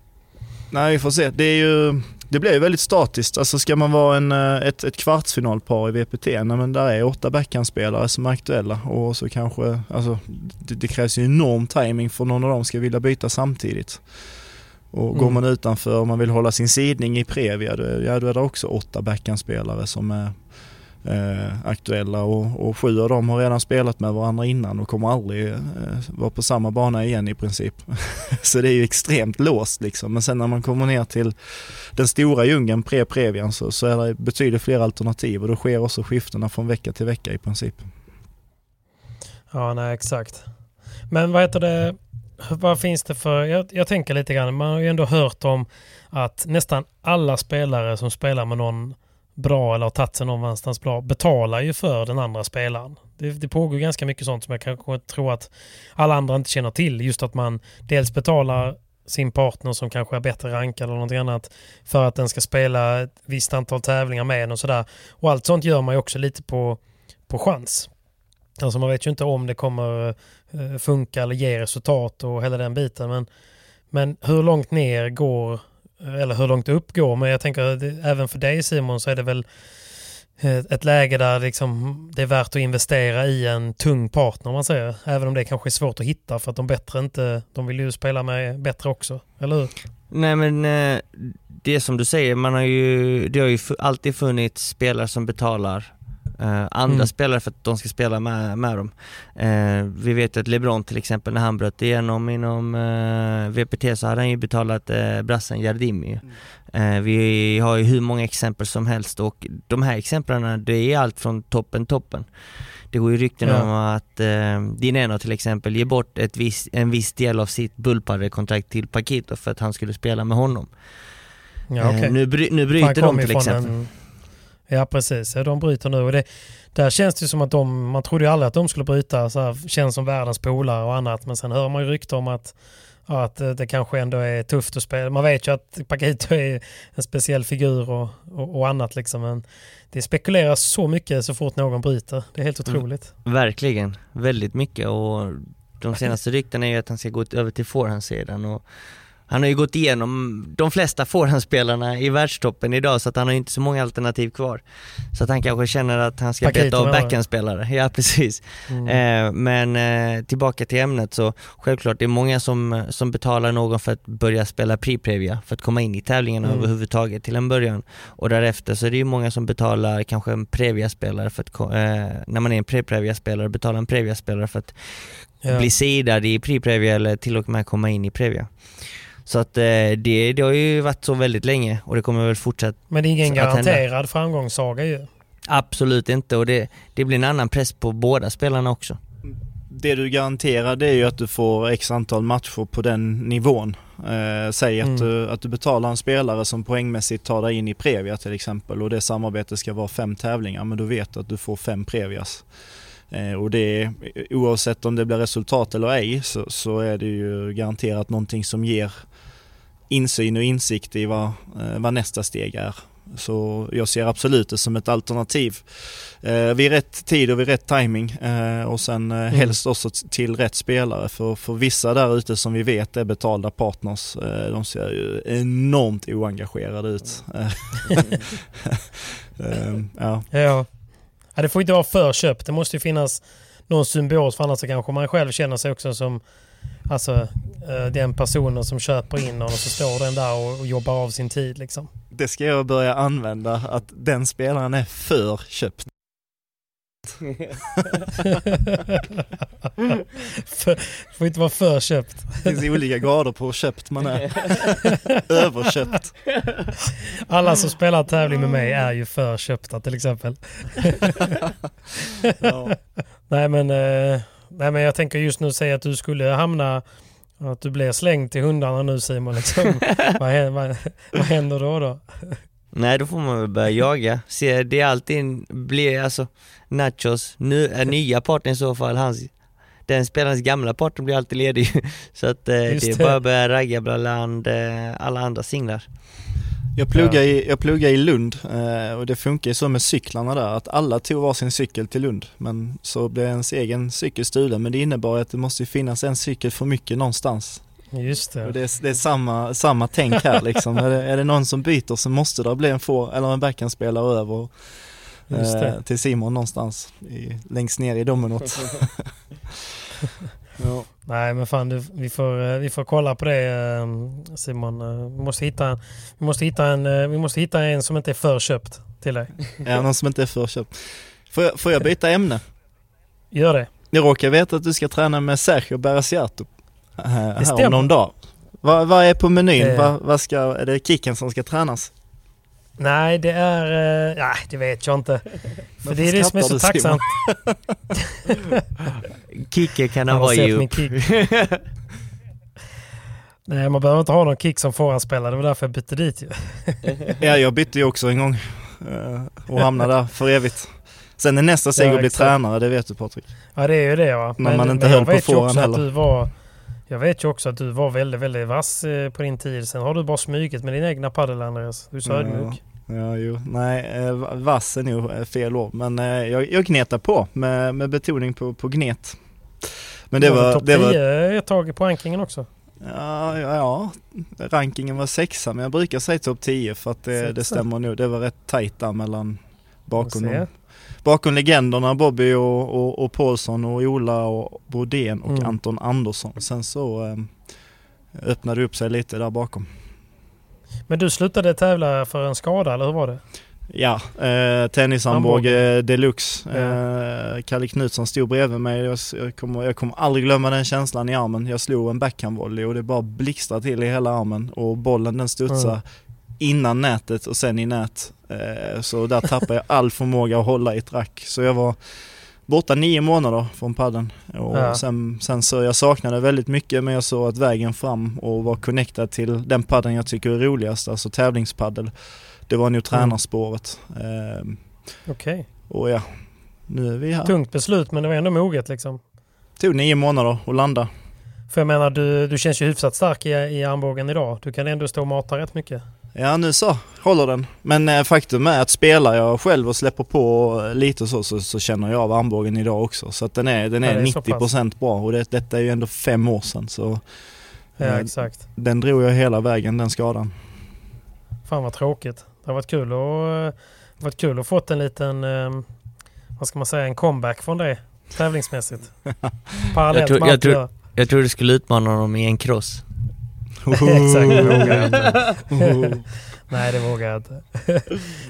nej, vi får se. Det är ju det blir ju väldigt statiskt. Alltså ska man vara en, eh, ett, ett kvartsfinalpar i VPT, men där är åtta backhandspelare som är aktuella och så kanske, alltså det, det krävs ju enorm timing för någon av dem ska vilja byta samtidigt. Och mm. går man utanför och man vill hålla sin sidning i Previa, då, ja, då är det också åtta backhandspelare som är eh, aktuella och, och sju av dem har redan spelat med varandra innan och kommer aldrig eh, vara på samma bana igen i princip. så det är ju extremt låst liksom. Men sen när man kommer ner till den stora djungeln pre-Previan så, så är det betydligt fler alternativ och då sker också skiftena från vecka till vecka i princip. Ja, nej exakt. Men vad heter det, vad finns det för, jag, jag tänker lite grann, man har ju ändå hört om att nästan alla spelare som spelar med någon bra eller har tagit sig någonstans bra betalar ju för den andra spelaren. Det, det pågår ganska mycket sånt som jag kanske tror att alla andra inte känner till. Just att man dels betalar sin partner som kanske är bättre rankad eller någonting annat för att den ska spela ett visst antal tävlingar med en och sådär. Och allt sånt gör man ju också lite på, på chans. Alltså man vet ju inte om det kommer eh, funka eller ge resultat och hela den biten. Men, men hur långt ner går eller hur långt upp går. Men jag tänker att även för dig Simon så är det väl eh, ett läge där liksom det är värt att investera i en tung partner om man säger. Även om det kanske är svårt att hitta för att de bättre inte, de vill ju spela med bättre också, eller hur? Nej men eh, det är som du säger, man har ju, det har ju alltid funnits spelare som betalar eh, andra mm. spelare för att de ska spela med, med dem. Eh, vi vet att LeBron till exempel när han bröt igenom inom eh, VPT så hade han ju betalat eh, brassen Jardimi. Mm. Eh, vi har ju hur många exempel som helst och de här exemplen det är allt från toppen toppen. Det går ju rykten ja. om att eh, Dineno till exempel ger bort ett viss, en viss del av sitt bullpaddelkontrakt till Paquito för att han skulle spela med honom. Ja, okay. eh, nu, bry, nu bryter de till exempel. En, ja precis, de bryter nu och det, där känns det som att de, man trodde ju aldrig att de skulle bryta, så här, känns som världens polare och annat men sen hör man ju rykten om att att det kanske ändå är tufft att spela. Man vet ju att Paquito är en speciell figur och, och, och, annat liksom. Men det spekuleras så mycket så fort någon bryter. Det är helt mm. otroligt. Mm, verkligen, väldigt mycket och de senaste ryktena är ju att han ska gå över till forehandsidan och han har ju gått igenom de flesta forehandspelarna i världstoppen idag så att han har inte så många alternativ kvar. Så att han kanske känner att han ska beta av backhandspelare. Ja precis. Mm. Eh, men eh, tillbaka till ämnet så självklart det är många som, som betalar någon för att börja spela pre-previa för att komma in i tävlingen mm. överhuvudtaget till en början. Och därefter så är det ju många som betalar kanske en previa-spelare för att, eh, när man är en pre-previa-spelare, betalar en previa-spelare för att ja. bli sidad i pre-previa eller till och med komma in i previa. Så att eh, det, det har ju varit så väldigt länge och det kommer väl fortsätta Men det är ingen garanterad framgångssaga ju. Absolut inte och det, det blir en annan press på båda spelarna också. Det du garanterar det är ju att du får x antal matcher på den nivån. Eh, säg att, mm. du, att du betalar en spelare som poängmässigt tar dig in i Previa till exempel och det samarbetet ska vara fem tävlingar men du vet att du får fem Previas. Eh, och det oavsett om det blir resultat eller ej så, så är det ju garanterat någonting som ger insyn och insikt i vad, eh, vad nästa steg är. Så jag ser absolut det som ett alternativ eh, vid rätt tid och vid rätt timing eh, och sen eh, mm. helst också till rätt spelare för, för vissa där ute som vi vet är betalda partners, eh, de ser ju enormt oengagerade ut. eh, ja. ja. Ja, det får inte vara för köpt. Det måste ju finnas någon symbios för annars så kanske man själv känner sig också som Alltså eh, den personen som köper in honom och så står den där och, och jobbar av sin tid liksom. Det ska jag börja använda, att den spelaren är för köpt. för, får inte vara för köpt. Det finns olika grader på hur köpt man är. Överköpt. Alla som spelar tävling med mig är ju för köpta till exempel. ja. Nej men eh, Nej men jag tänker just nu säga att du skulle hamna att du blir slängd till hundarna nu Simon. Liksom. vad, händer, vad, vad händer då? då? Nej då får man väl börja jaga. Se, det är alltid, blir alltså Nachos, nu är nya partnern i så fall, hans, den spelarens gamla partner blir alltid ledig. Så att eh, det är bara att börja ragga bland eh, alla andra singlar. Jag pluggade, i, jag pluggade i Lund eh, och det funkar ju så med cyklarna där att alla tog varsin cykel till Lund men så blev ens egen cykel stulen men det innebar att det måste finnas en cykel för mycket någonstans. Just det. Och det, är, det är samma, samma tänk här liksom. är, det, är det någon som byter så måste det bli en få eller en backhandspelare över eh, till Simon någonstans i, längst ner i dominot. ja. Nej men fan du, vi, får, eh, vi får kolla på det eh, Simon. Eh, vi måste hitta, vi måste hitta, en, vi måste hitta en som inte är förköpt till dig. Ja, någon som inte är förköpt. Får jag, får jag byta ämne? Gör det. Jag råkar veta att du ska träna med Sergio Berasiato här om någon dag. Vad, vad är på menyn? Eh. Vad, vad ska, är det kicken som ska tränas? Nej, det är... Uh, nej, det vet jag inte. För det är det som är så tacksamt. Kicke kan han vara upp. Nej, man behöver inte ha någon kick som forehandspelare. Det var därför jag bytte dit ju. ja, jag bytte ju också en gång. Uh, och hamnade där för evigt. Sen är nästa steg ja, att bli tränare, det vet du Patrik. Ja, det är ju det va. Men, man inte höll på forehand heller. Du var, jag vet ju också att du var väldigt, väldigt vass eh, på din tid. Sen har du bara smugit med din egna padel Andreas. Du är så ja, ödmjuk. Ja, jo. Nej, eh, vass är nog eh, fel ord. Men jag, jag gnetar på med, med betoning på, på gnet. Men det var... Topp 10 var... ett tag på rankingen också. Ja, ja, ja, rankingen var sexa men jag brukar säga topp 10 för att det, det, stämmer nog. Det var rätt tajt där mellan bakom bakom legenderna Bobby och, och, och Paulsson och Ola och Brodén och mm. Anton Andersson. Sen så eh, öppnade det upp sig lite där bakom. Men du slutade tävla för en skada eller hur var det? Ja, eh, tennisarmbåge deluxe. Eh, Kalle Knutsson stod bredvid mig. Jag, jag, kommer, jag kommer aldrig glömma den känslan i armen. Jag slog en backhandvolley och det bara blixtrade till i hela armen och bollen den studsade mm. innan nätet och sen i nät. Eh, så där tappade jag all förmåga att hålla i ett rack. Så jag var borta nio månader från padden. Och ja. sen, sen så jag saknade väldigt mycket men jag såg att vägen fram och var connectad till den padden jag tycker är roligast, alltså tävlingspaddel det var nog tränarspåret. Mm. Okej. Okay. Och ja, nu är vi här. Tungt beslut men det var ändå moget liksom. Tog nio månader att landa. För jag menar, du, du känns ju hyfsat stark i, i armbågen idag. Du kan ändå stå och mata rätt mycket. Ja nu så, håller den. Men eh, faktum är att spelar jag själv och släpper på lite så, så, så känner jag av armbågen idag också. Så att den är, den är, ja, är 90% bra och det, detta är ju ändå fem år sedan. Så, ja, eh, exakt. Den drog jag hela vägen, den skadan. Fan vad tråkigt. Det har varit kul att, varit kul att fått en liten, eh, vad ska man säga, en comeback från det tävlingsmässigt. Parallellt jag, tror, jag, tror, jag tror du skulle utmana honom i en cross. Exakt, det vågar jag inte. Nej, det vågar jag inte.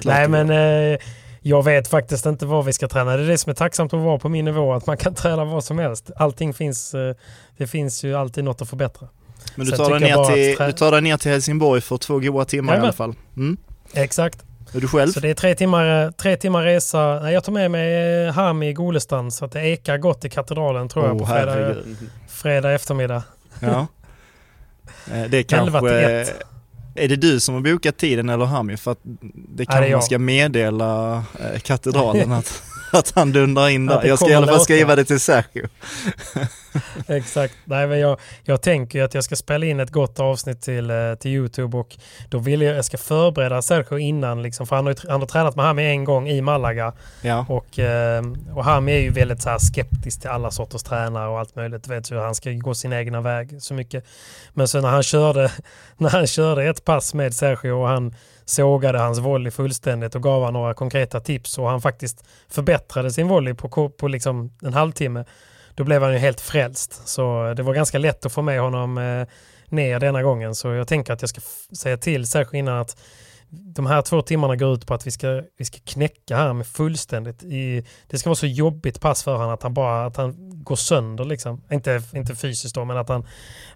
Nej, men eh, jag vet faktiskt inte vad vi ska träna. Det är det som är tacksamt att vara på min nivå, att man kan träna vad som helst. Allting finns, eh, det finns ju alltid något att förbättra. Men du tar, dig ner till, du tar dig ner till Helsingborg för två goda timmar ja, i alla fall? Mm. Exakt. Är du själv? Så det är tre timmar, tre timmar resa. Nej, jag tar med mig Hami i Golestan så att det ekar gott i katedralen tror oh, jag på fredag, fredag eftermiddag. Ja. Eh, det är kanske... Är det du som har bokat tiden eller Hami? För att det kanske man ska meddela eh, katedralen att att han dundrar in där. Jag ska i alla fall skriva det till Sergio. Exakt. Nej, men jag, jag tänker att jag ska spela in ett gott avsnitt till, eh, till Youtube och då vill jag, jag ska förbereda Sergio innan liksom, för han har, han har tränat med Hami en gång i Malaga. Ja. Och, eh, och Hami är ju väldigt så här skeptisk till alla sorters tränare och allt möjligt. Vet hur han ska gå sin egna väg så mycket. Men så när han körde, när han körde ett pass med Sergio och han sågade hans volley fullständigt och gav han några konkreta tips och han faktiskt förbättrade sin volley på, på liksom en halvtimme. Då blev han ju helt frälst. Så det var ganska lätt att få med honom eh, ner denna gången. Så jag tänker att jag ska säga till särskilt innan att de här två timmarna går ut på att vi ska, vi ska knäcka här med fullständigt. I, det ska vara så jobbigt pass för honom att han bara att han går sönder. Liksom. Inte, inte fysiskt då, men att han,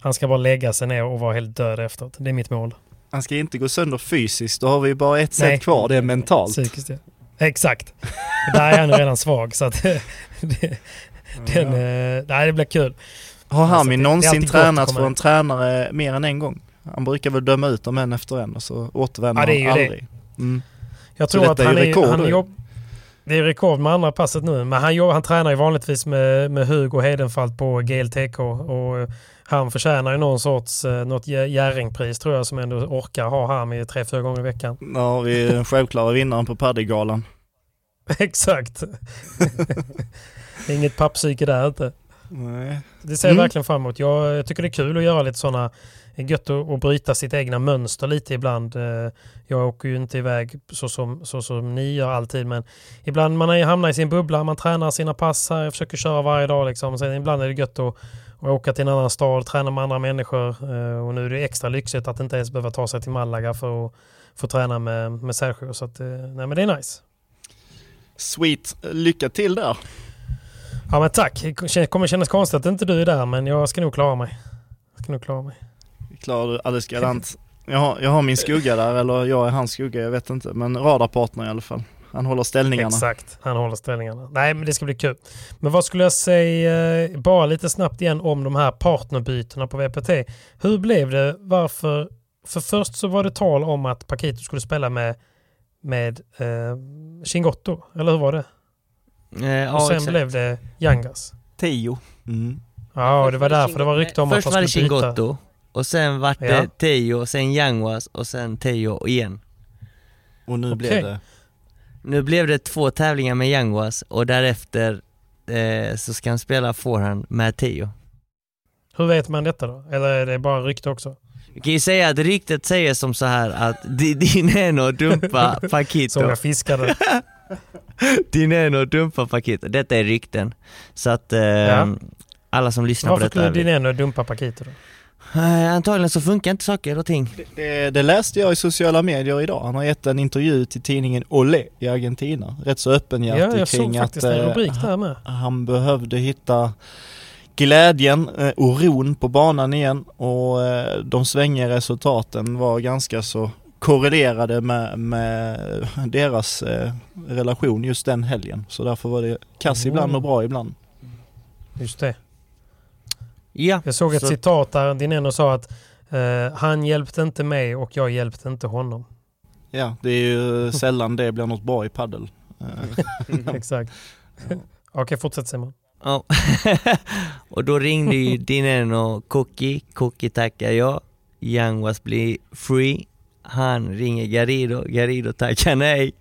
han ska bara lägga sig ner och vara helt död efteråt. Det är mitt mål han ska inte gå sönder fysiskt, då har vi bara ett Nej. sätt kvar, det är mentalt. Psykiskt, ja. Exakt. Där är han redan svag så att det, den, ja. nej, det blir kul. Har Hami alltså, någonsin tränat för en tränare mer än en gång? Han brukar väl döma ut dem en efter en och så återvänder ja, han aldrig. Mm. Jag tror att han är, rekord, han jobb, det är rekord med andra passet nu, men han, han tränar ju vanligtvis med, med Hugo Hedenfalt på GLTK och han förtjänar ju någon sorts, eh, något Jerringpris tror jag som ändå orkar ha Hami tre, fyra gånger i veckan. Ja, vi är den självklara vinnaren på Paddygalan. Exakt. Inget pappsyke där inte. Nej. Det ser jag mm. verkligen fram emot. Jag, jag tycker det är kul att göra lite sådana gött att, bryta sitt egna mönster lite ibland. Eh, jag åker ju inte iväg så som, så som ni gör alltid men ibland man hamnar i sin bubbla, man tränar sina pass här, jag försöker köra varje dag liksom. Sen ibland är det gött att och åka till en annan stad, träna med andra människor. Eh, och nu är det extra lyxigt att inte ens behöva ta sig till Malaga för att få träna med, med Sergio. Så att, eh, nej men det är nice. Sweet, lycka till där. Ja men tack. Det kommer kännas konstigt att inte du är där men jag ska nog klara mig. Jag ska nog klara mig. Klarar du alldeles galant. Jag har, jag har min skugga där, eller jag är hans skugga, jag vet inte. Men radarpartner i alla fall. Han håller ställningarna. Exakt, han håller ställningarna. Nej, men det ska bli kul. Men vad skulle jag säga, bara lite snabbt igen om de här partnerbytena på VPT. Hur blev det? Varför? För först så var det tal om att Paquito skulle spela med, med eh, Chingotto, eller hur var det? Eh, och sen exakt. blev det Yangas. Tio. Mm. Ja, det var därför det var rykte om Först att han skulle byta. Först var det Chingotto, och sen var det ja. Teo, sen Yanguas och sen Teo igen. Och nu okay. blev det? Nu blev det två tävlingar med Yanguas och därefter eh, så ska han spela forehand med Teo. Hur vet man detta då? Eller är det bara rykte också? Vi kan ju säga att ryktet säger som så här att din Eno dumpa Paquito. Som jag fiskade. din Eno dumpa Paquito. Detta är rykten. Så att eh, ja. alla som lyssnar Varför på detta... Varför skulle din Eno dumpa Paquito då? Eh, antagligen så funkar inte saker och ting. Det, det, det, läste jag i sociala medier idag. Han har gett en intervju till tidningen Olé i Argentina. Rätt så öppenhjärtig ja, jag kring såg att en eh, rubrik där med. han behövde hitta glädjen, eh, oron på banan igen och eh, de svängiga resultaten var ganska så korrelerade med, med deras eh, relation just den helgen. Så därför var det kass mm. ibland och bra ibland. Just det. Ja. Jag såg ett så... citat där Dineno sa att uh, han hjälpte inte mig och jag hjälpte inte honom. Ja, det är ju sällan det blir något bra i paddel. Exakt. Ja. Okej, fortsätt Simon. Ja. och då ringde ju Dineno Koki, Koki tackar jag. Young was bli free. Han ringer Garido, Garido tackar nej.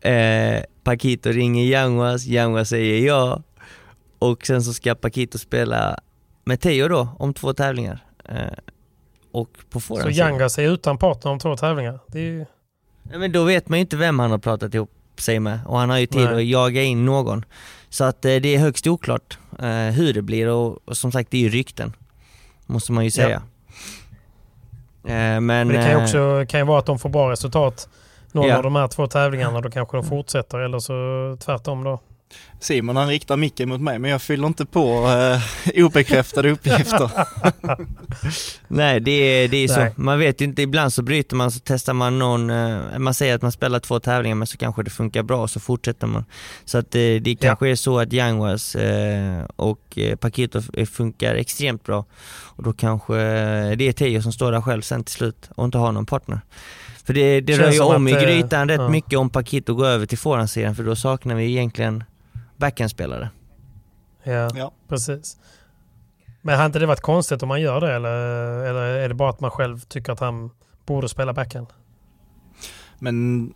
Eh, Paquito ringer Yanguas, Yanguas säger ja. Och sen så ska Paquito spela med Teo då, om två tävlingar. Eh, och på Så Yangas är utan partner om två tävlingar? Det är ju... Nej, men då vet man ju inte vem han har pratat ihop sig med och han har ju tid Nej. att jaga in någon. Så att eh, det är högst oklart eh, hur det blir och, och, som sagt det är ju rykten. Måste man ju säga. Ja. Men, men, det kan ju också kan ju vara att de får bra resultat någon ja. av de här två tävlingarna. Då kanske de fortsätter eller så tvärtom då. Simon han riktar micken mot mig men jag fyller inte på eh, obekräftade uppgifter. Nej det är, det är så, man vet ju inte, ibland så bryter man så testar man någon, eh, man säger att man spelar två tävlingar men så kanske det funkar bra och så fortsätter man. Så att eh, det kanske ja. är så att Yanguas eh, och eh, Paquito funkar extremt bra och då kanske eh, det är Teo som står där själv sen till slut och inte har någon partner. För det, det rör ju om att, i grytan rätt ja. mycket om Paquito går över till forehandsidan för då saknar vi egentligen backhandspelare. Ja, ja, precis. Men har inte det varit konstigt om man gör det eller, eller är det bara att man själv tycker att han borde spela backhand? Men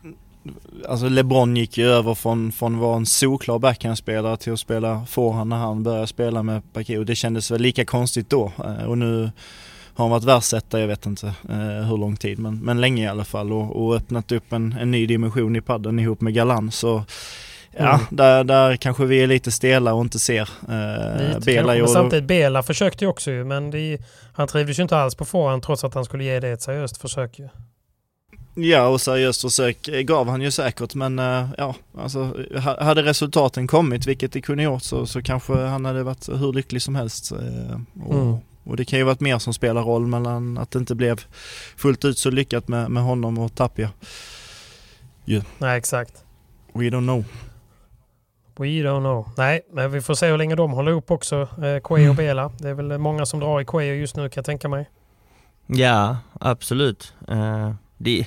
alltså LeBron gick ju över från, från att vara en solklar backhandspelare till att spela forehand när han började spela med Paquito. Det kändes väl lika konstigt då eh, och nu har han varit världsetta, jag vet inte eh, hur lång tid, men, men länge i alla fall och, och öppnat upp en, en ny dimension i padden ihop med Galan. Så Ja, mm. där, där kanske vi är lite stela och inte ser. Eh, Bela men samtidigt, Bela försökte ju också ju, men det, han trivdes ju inte alls på förhand trots att han skulle ge det ett seriöst försök ju. Ja, och seriöst försök gav han ju säkert, men uh, ja, alltså hade resultaten kommit, vilket det kunde gjort, så, så kanske han hade varit hur lycklig som helst. Uh, och, mm. och, det kan ju varit mer som spelar roll mellan att det inte blev fullt ut så lyckat med, med honom och Tapia. Yeah. Nej, exakt. We don't know. We don't know. Nej, men vi får se hur länge de håller ihop också. Eh, Quay och mm. Bela. Det är väl många som drar i Quay just nu kan jag tänka mig. Ja, absolut. Uh, det,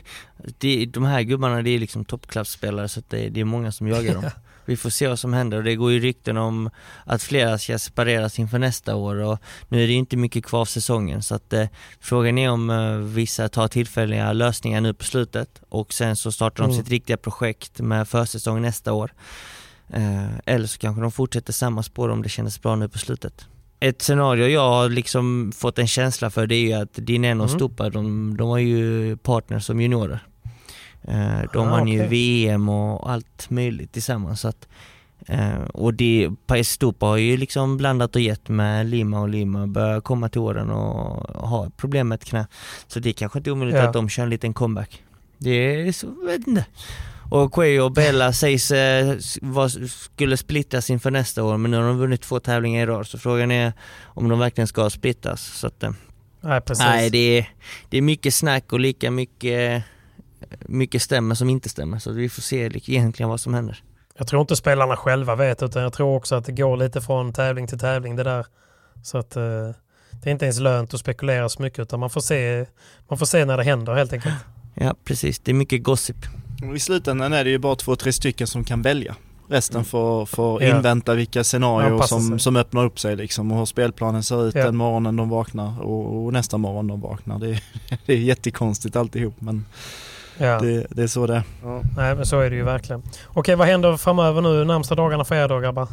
det, de här gubbarna det är liksom toppklassspelare så det, det är många som jagar dem. vi får se vad som händer och det går ju rykten om att flera ska separeras inför nästa år och nu är det inte mycket kvar av säsongen så att eh, frågan är om eh, vissa tar tillfälliga lösningar nu på slutet och sen så startar de mm. sitt riktiga projekt med försäsong nästa år. Eh, eller så kanske de fortsätter samma spår om det kändes bra nu på slutet. Ett scenario jag har liksom fått en känsla för det är ju att Dineno och mm. Stupa, de, de var ju partners som juniorer. Eh, de ah, vann ju VM och allt möjligt tillsammans. Så att, eh, och det, Pais Stupa har ju liksom blandat och gett med Lima och Lima börjar komma till åren och ha problem med ett knä. Så det är kanske inte omöjligt ja. att de kör en liten comeback. Det är så, vet inte. Och Quay och Bella sägs eh, var, skulle splittas inför nästa år men nu har de vunnit två tävlingar i rad så frågan är om de verkligen ska splittas. Så att, eh, nej, precis. nej det, är, det är mycket snack och lika mycket, mycket stämmer som inte stämmer så vi får se egentligen vad som händer. Jag tror inte spelarna själva vet utan jag tror också att det går lite från tävling till tävling det där. Så att eh, det är inte ens lönt att spekulera så mycket utan man får se, man får se när det händer helt enkelt. Ja precis, det är mycket gossip. I slutändan är det ju bara två, tre stycken som kan välja. Resten mm. får, får ja. invänta vilka scenarier som, som öppnar upp sig liksom och hur spelplanen ser ut ja. den morgonen de vaknar och, och, nästa morgon de vaknar. Det är, det är jättekonstigt alltihop men ja. det, det är så det är. Ja. Nej men så är det ju verkligen. Okej vad händer framöver nu närmsta dagarna för er då grabbar?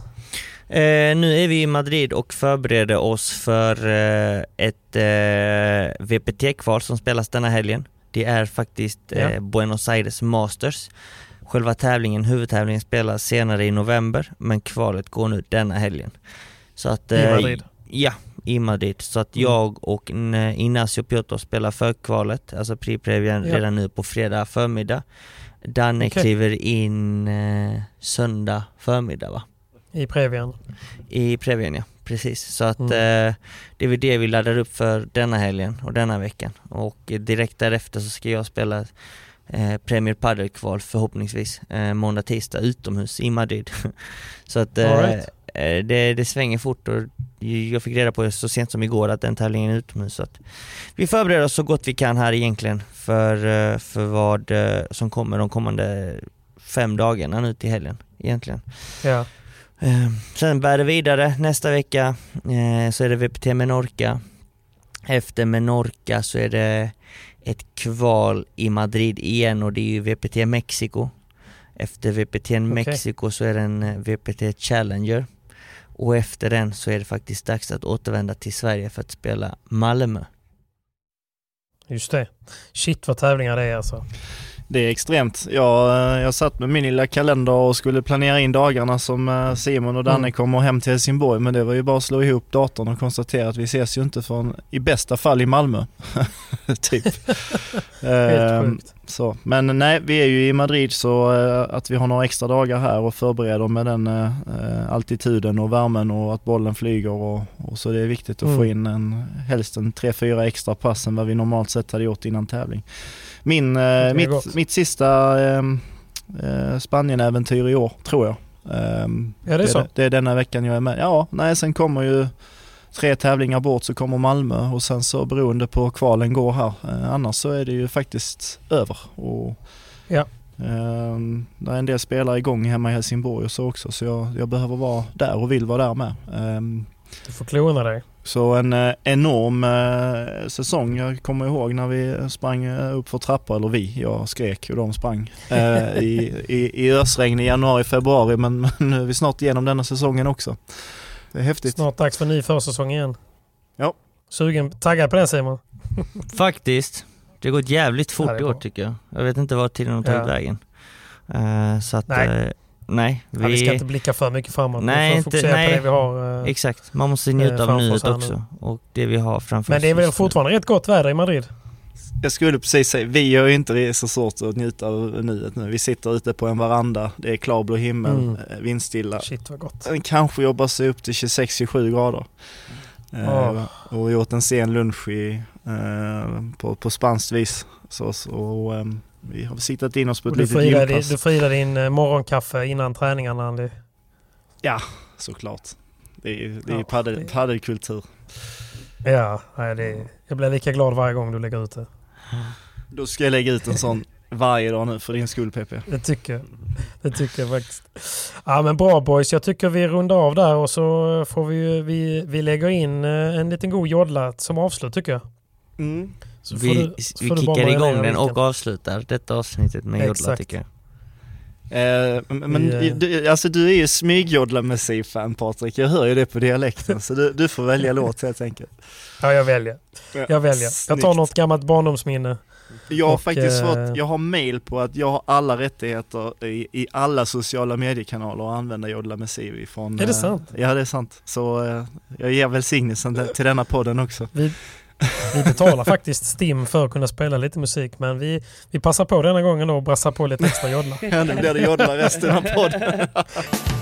Eh, nu är vi i Madrid och förbereder oss för eh, ett eh, VPT-kval som spelas denna helgen. Det är faktiskt ja. eh, Buenos Aires Masters. Själva tävlingen, huvudtävlingen spelas senare i november, men kvalet går nu denna helgen. Så att, I eh, Madrid? Ja, i Madrid. Så att mm. jag och Ignacio Piotr spelar förkvalet, alltså Pri-Previan ja. redan nu på fredag förmiddag. Danne okay. kliver in eh, söndag förmiddag va? I Previan? I Previan ja, precis. Så att mm. eh, det är väl det vi laddar upp för denna helgen och denna veckan. Och direkt därefter så ska jag spela eh, Premier Padel-kval förhoppningsvis eh, måndag, tisdag utomhus i Madrid. så att eh, right. Eh, det, det svänger fort och jag fick reda på det så sent som igår att den tävlingen är utomhus. Så att vi förbereder oss så gott vi kan här egentligen för, eh, för vad som kommer de kommande fem dagarna nu till helgen egentligen. Ja. Sen bär det vidare nästa vecka så är det VPT Menorca. Efter Menorca så är det ett kval i Madrid igen och det är ju VPT Mexiko. Efter VPT okay. Mexiko så är det en VPT Challenger och efter den så är det faktiskt dags att återvända till Sverige för att spela Malmö. Just det. Shit vad tävlingar det är alltså. Det är extremt. Jag, jag satt med min lilla kalender och skulle planera in dagarna som eh, Simon och Danne mm. kommer hem till Helsingborg men det var ju bara att slå ihop datorn och konstatera att vi ses ju inte förrän i bästa fall i Malmö. typ. Helt sjukt. Så. Men nej, vi är ju i Madrid så eh, att vi har några extra dagar här och förbereder med den eh, altituden och värmen och att bollen flyger och, och så det är viktigt att mm. få in en, helst en tre, fyra extra pass än vad vi normalt sett hade gjort innan tävling. Min, eh, mitt, mitt sista ehm, eh, Spanien-äventyr i år tror jag. Eh, ja det är så? Det, det är denna veckan jag är med. Ja, nej sen kommer ju tre tävlingar bort så kommer Malmö och sen så beroende på kvalen går här. Eh, annars så är det ju faktiskt över. Och, ja. Eh, det är en del spelare igång hemma i Helsingborg och så också så jag, jag behöver vara där och vill vara där med. Eh, du får klona dig. Så en eh, enorm eh, säsong. Jag kommer ihåg när vi sprang eh, upp för trappor, eller vi, jag skrek och de sprang eh, i, i, i ösregn i januari, februari men, men nu är vi snart igenom denna säsongen också. Det är häftigt. Snart dags för ny försäsong igen. Ja. Sugen, taggad på den Simon? Faktiskt. Det har gått jävligt fort i år tycker jag. Jag vet inte vad tiden har tagit ja. vägen. Uh, så att, Nej. Nej, vi... Ja, vi ska inte blicka för mycket framåt. Nej, vi får fokusera nej, på det vi har. Eh, exakt, man måste njuta av nuet också. Och det vi har framför oss. Men det är väl fortfarande rätt gott väder i Madrid? Jag skulle precis säga, vi har ju inte så svårt att njuta av nuet nu. Vi sitter ute på en veranda, det är klarblå himmel, mm. Eh, vindstilla. Shit vad gott. Kanske jobbar sig upp till 26-27 grader. Oh. och gjort en sen lunch i, uh, på, på spanskt vis. Så, så um, vi har siktat in oss på ett litet gympass. Du firar din eh, morgonkaffe innan träningarna Andy? Ja, såklart. Det är, det är ja, paddel, paddelkultur. Ja, nej, det jag blir lika glad varje gång du lägger ut det. Då ska jag lägga ut en sån varje dag nu för din skull PP. Det tycker jag. Det tycker jag faktiskt. Ja men bra boys, jag tycker vi rundar av där och så får vi, vi, vi lägger in eh, en liten god jodla som avslut tycker jag. Mm. Så vi, du, vi kickar igång den och avslutar detta avsnittet med jodla tycker jag. Eh, men vi, eh, du, alltså du är ju smygjodla fan Patrik, jag hör ju det på dialekten så du, du får välja låt helt enkelt. Ja jag väljer. Jag väljer. Jag tar något gammalt barndomsminne. Jag har och, faktiskt fått, eh, jag har mail på att jag har alla rättigheter i, i alla sociala mediekanaler att använda Jodla med från... Är det sant? Ja det är sant. Så jag ger välsignelsen till denna podden också. Vi, vi betalar faktiskt STIM för att kunna spela lite musik men vi, vi passar på denna gången då och brassar på lite extra jodla. ja, nu blir det jodla resten av podden.